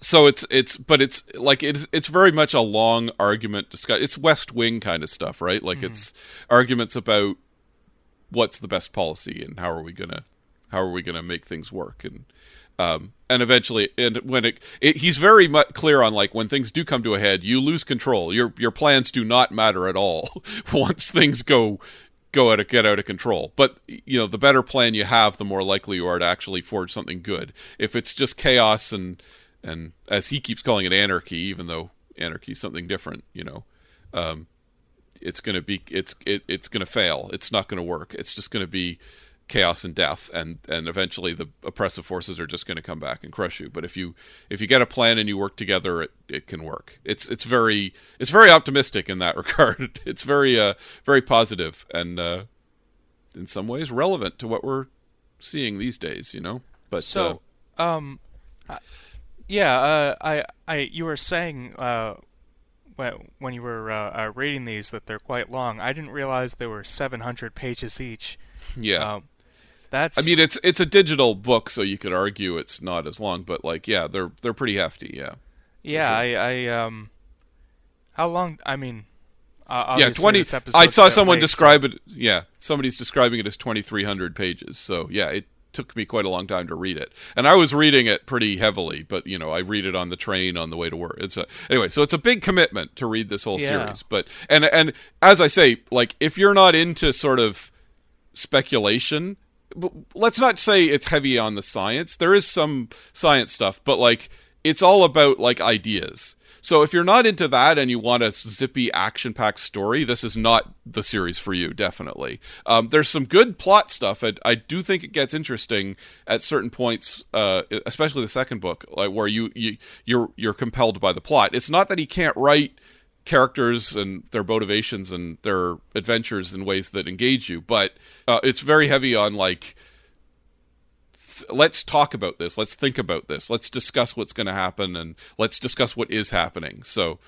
so it's it's but it's like it's it's very much a long argument discuss it's west wing kind of stuff right? Like it's arguments about what's the best policy and how are we gonna how are we gonna make things work? And um and eventually and when it, it he's very much clear on like when things do come to a head you lose control. Your your plans do not matter at all once things go go out of get out of control. But you know the better plan you have the more likely you are to actually forge something good. If it's just chaos and and as he keeps calling it anarchy even though anarchy is something different you know um it's going to be it's it, it's going to fail. It's not going to work. It's just going to be chaos and death and and eventually the oppressive forces are just going to come back and crush you. But if you if you get a plan and you work together it, it can work. It's it's very it's very optimistic in that regard. It's very uh very positive and uh in some ways relevant to what we're seeing these days you know? But uh, so, um, uh, yeah, uh, I, I, you were saying uh, when when you were uh, uh, reading these that they're quite long. I didn't realize they were 700 pages each. yeah. Um, that's. I mean, it's it's a digital book, so you could argue it's not as long, but like, yeah, they're they're pretty hefty. Yeah, Yeah, I, I, um, how long? I mean, uh, yeah, twenty. I saw someone late, so- describe it. Yeah, somebody's describing it as twenty three hundred pages. So yeah, it took me quite a long time to read it, and I was reading it pretty heavily. But you know, I read it on the train on the way to work. It's a, anyway, so it's a big commitment to read this whole Yeah. series. But and and as I say, like if you're not into sort of speculation let's not say it's heavy on the science. There is some science stuff but like it's all about like ideas. So if you're not into that and you want a zippy action packed story this is not the series for you definitely. Um, there's some good plot stuff. I, I do think it gets interesting at certain points uh, especially the second book like where you, you you're you're compelled by the plot. It's not that he can't write characters and their motivations and their adventures in ways that engage you. But uh, it's very heavy on like th- let's talk about this. Let's think about this. Let's discuss what's going to happen and let's discuss what is happening. So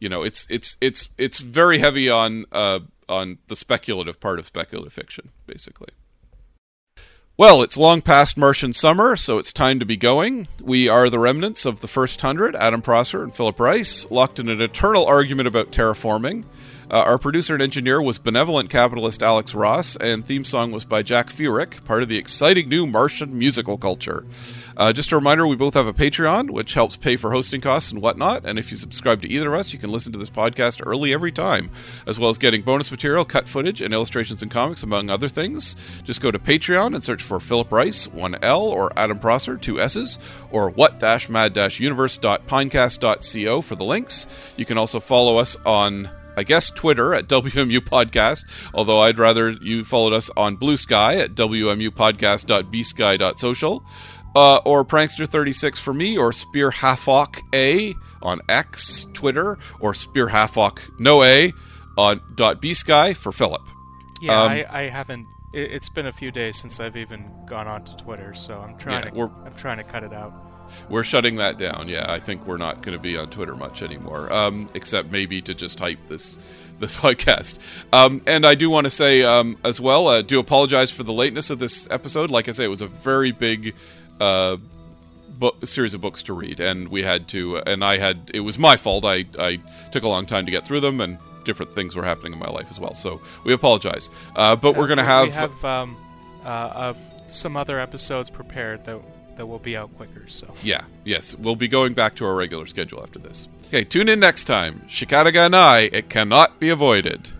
you know it's it's it's it's very heavy on uh on the speculative part of speculative fiction basically well, it's long past Martian summer, so it's time to be going. We are the remnants of the first hundred, Adam Prosser and Philip Rice, locked in an eternal argument about terraforming. Uh, our producer and engineer was benevolent capitalist Alex Ross, and theme song was by Jack Feerick, part of the exciting new Martian musical culture. Uh, just a reminder, we both have a Patreon, which helps pay for hosting costs and whatnot. And if you subscribe to either of us, you can listen to this podcast early every time, as well as getting bonus material, cut footage, and illustrations and comics, among other things. Just go to Patreon and search for Philip Rice, one L, or Adam Prosser, two S's, or what-mad-universe.pinecast.co for the links. You can also follow us on I guess Twitter at WMU Podcast, although I'd rather you followed us on Bluesky at WMUpodcast.bsky.social, uh, or Prankster36 for me, or Spear Halfok A on X, Twitter, or Spear Halfok No A on dot .bsky for Philip. Yeah, Um, I, I haven't. It, it's been a few days since I've even gone on to Twitter, so I'm trying Yeah, to. I'm trying to cut it out. We're shutting that down. Yeah, I think we're not going to be on Twitter much anymore, um, except maybe to just hype this the podcast. Um, and I do want to say um, as well, uh, do apologize for the lateness of this episode. Like I say, it was a very big. Uh, book, series of books to read, and we had to, and I had, it was my fault. I, I took a long time to get through them, and different things were happening in my life as well. So we apologize. Uh, but we're going to have, we have um, uh, uh, some other episodes prepared that that will be out quicker. So yeah, yes, we'll be going back to our regular schedule after this. Okay, tune in next time. Shikata ga nai, it cannot be avoided.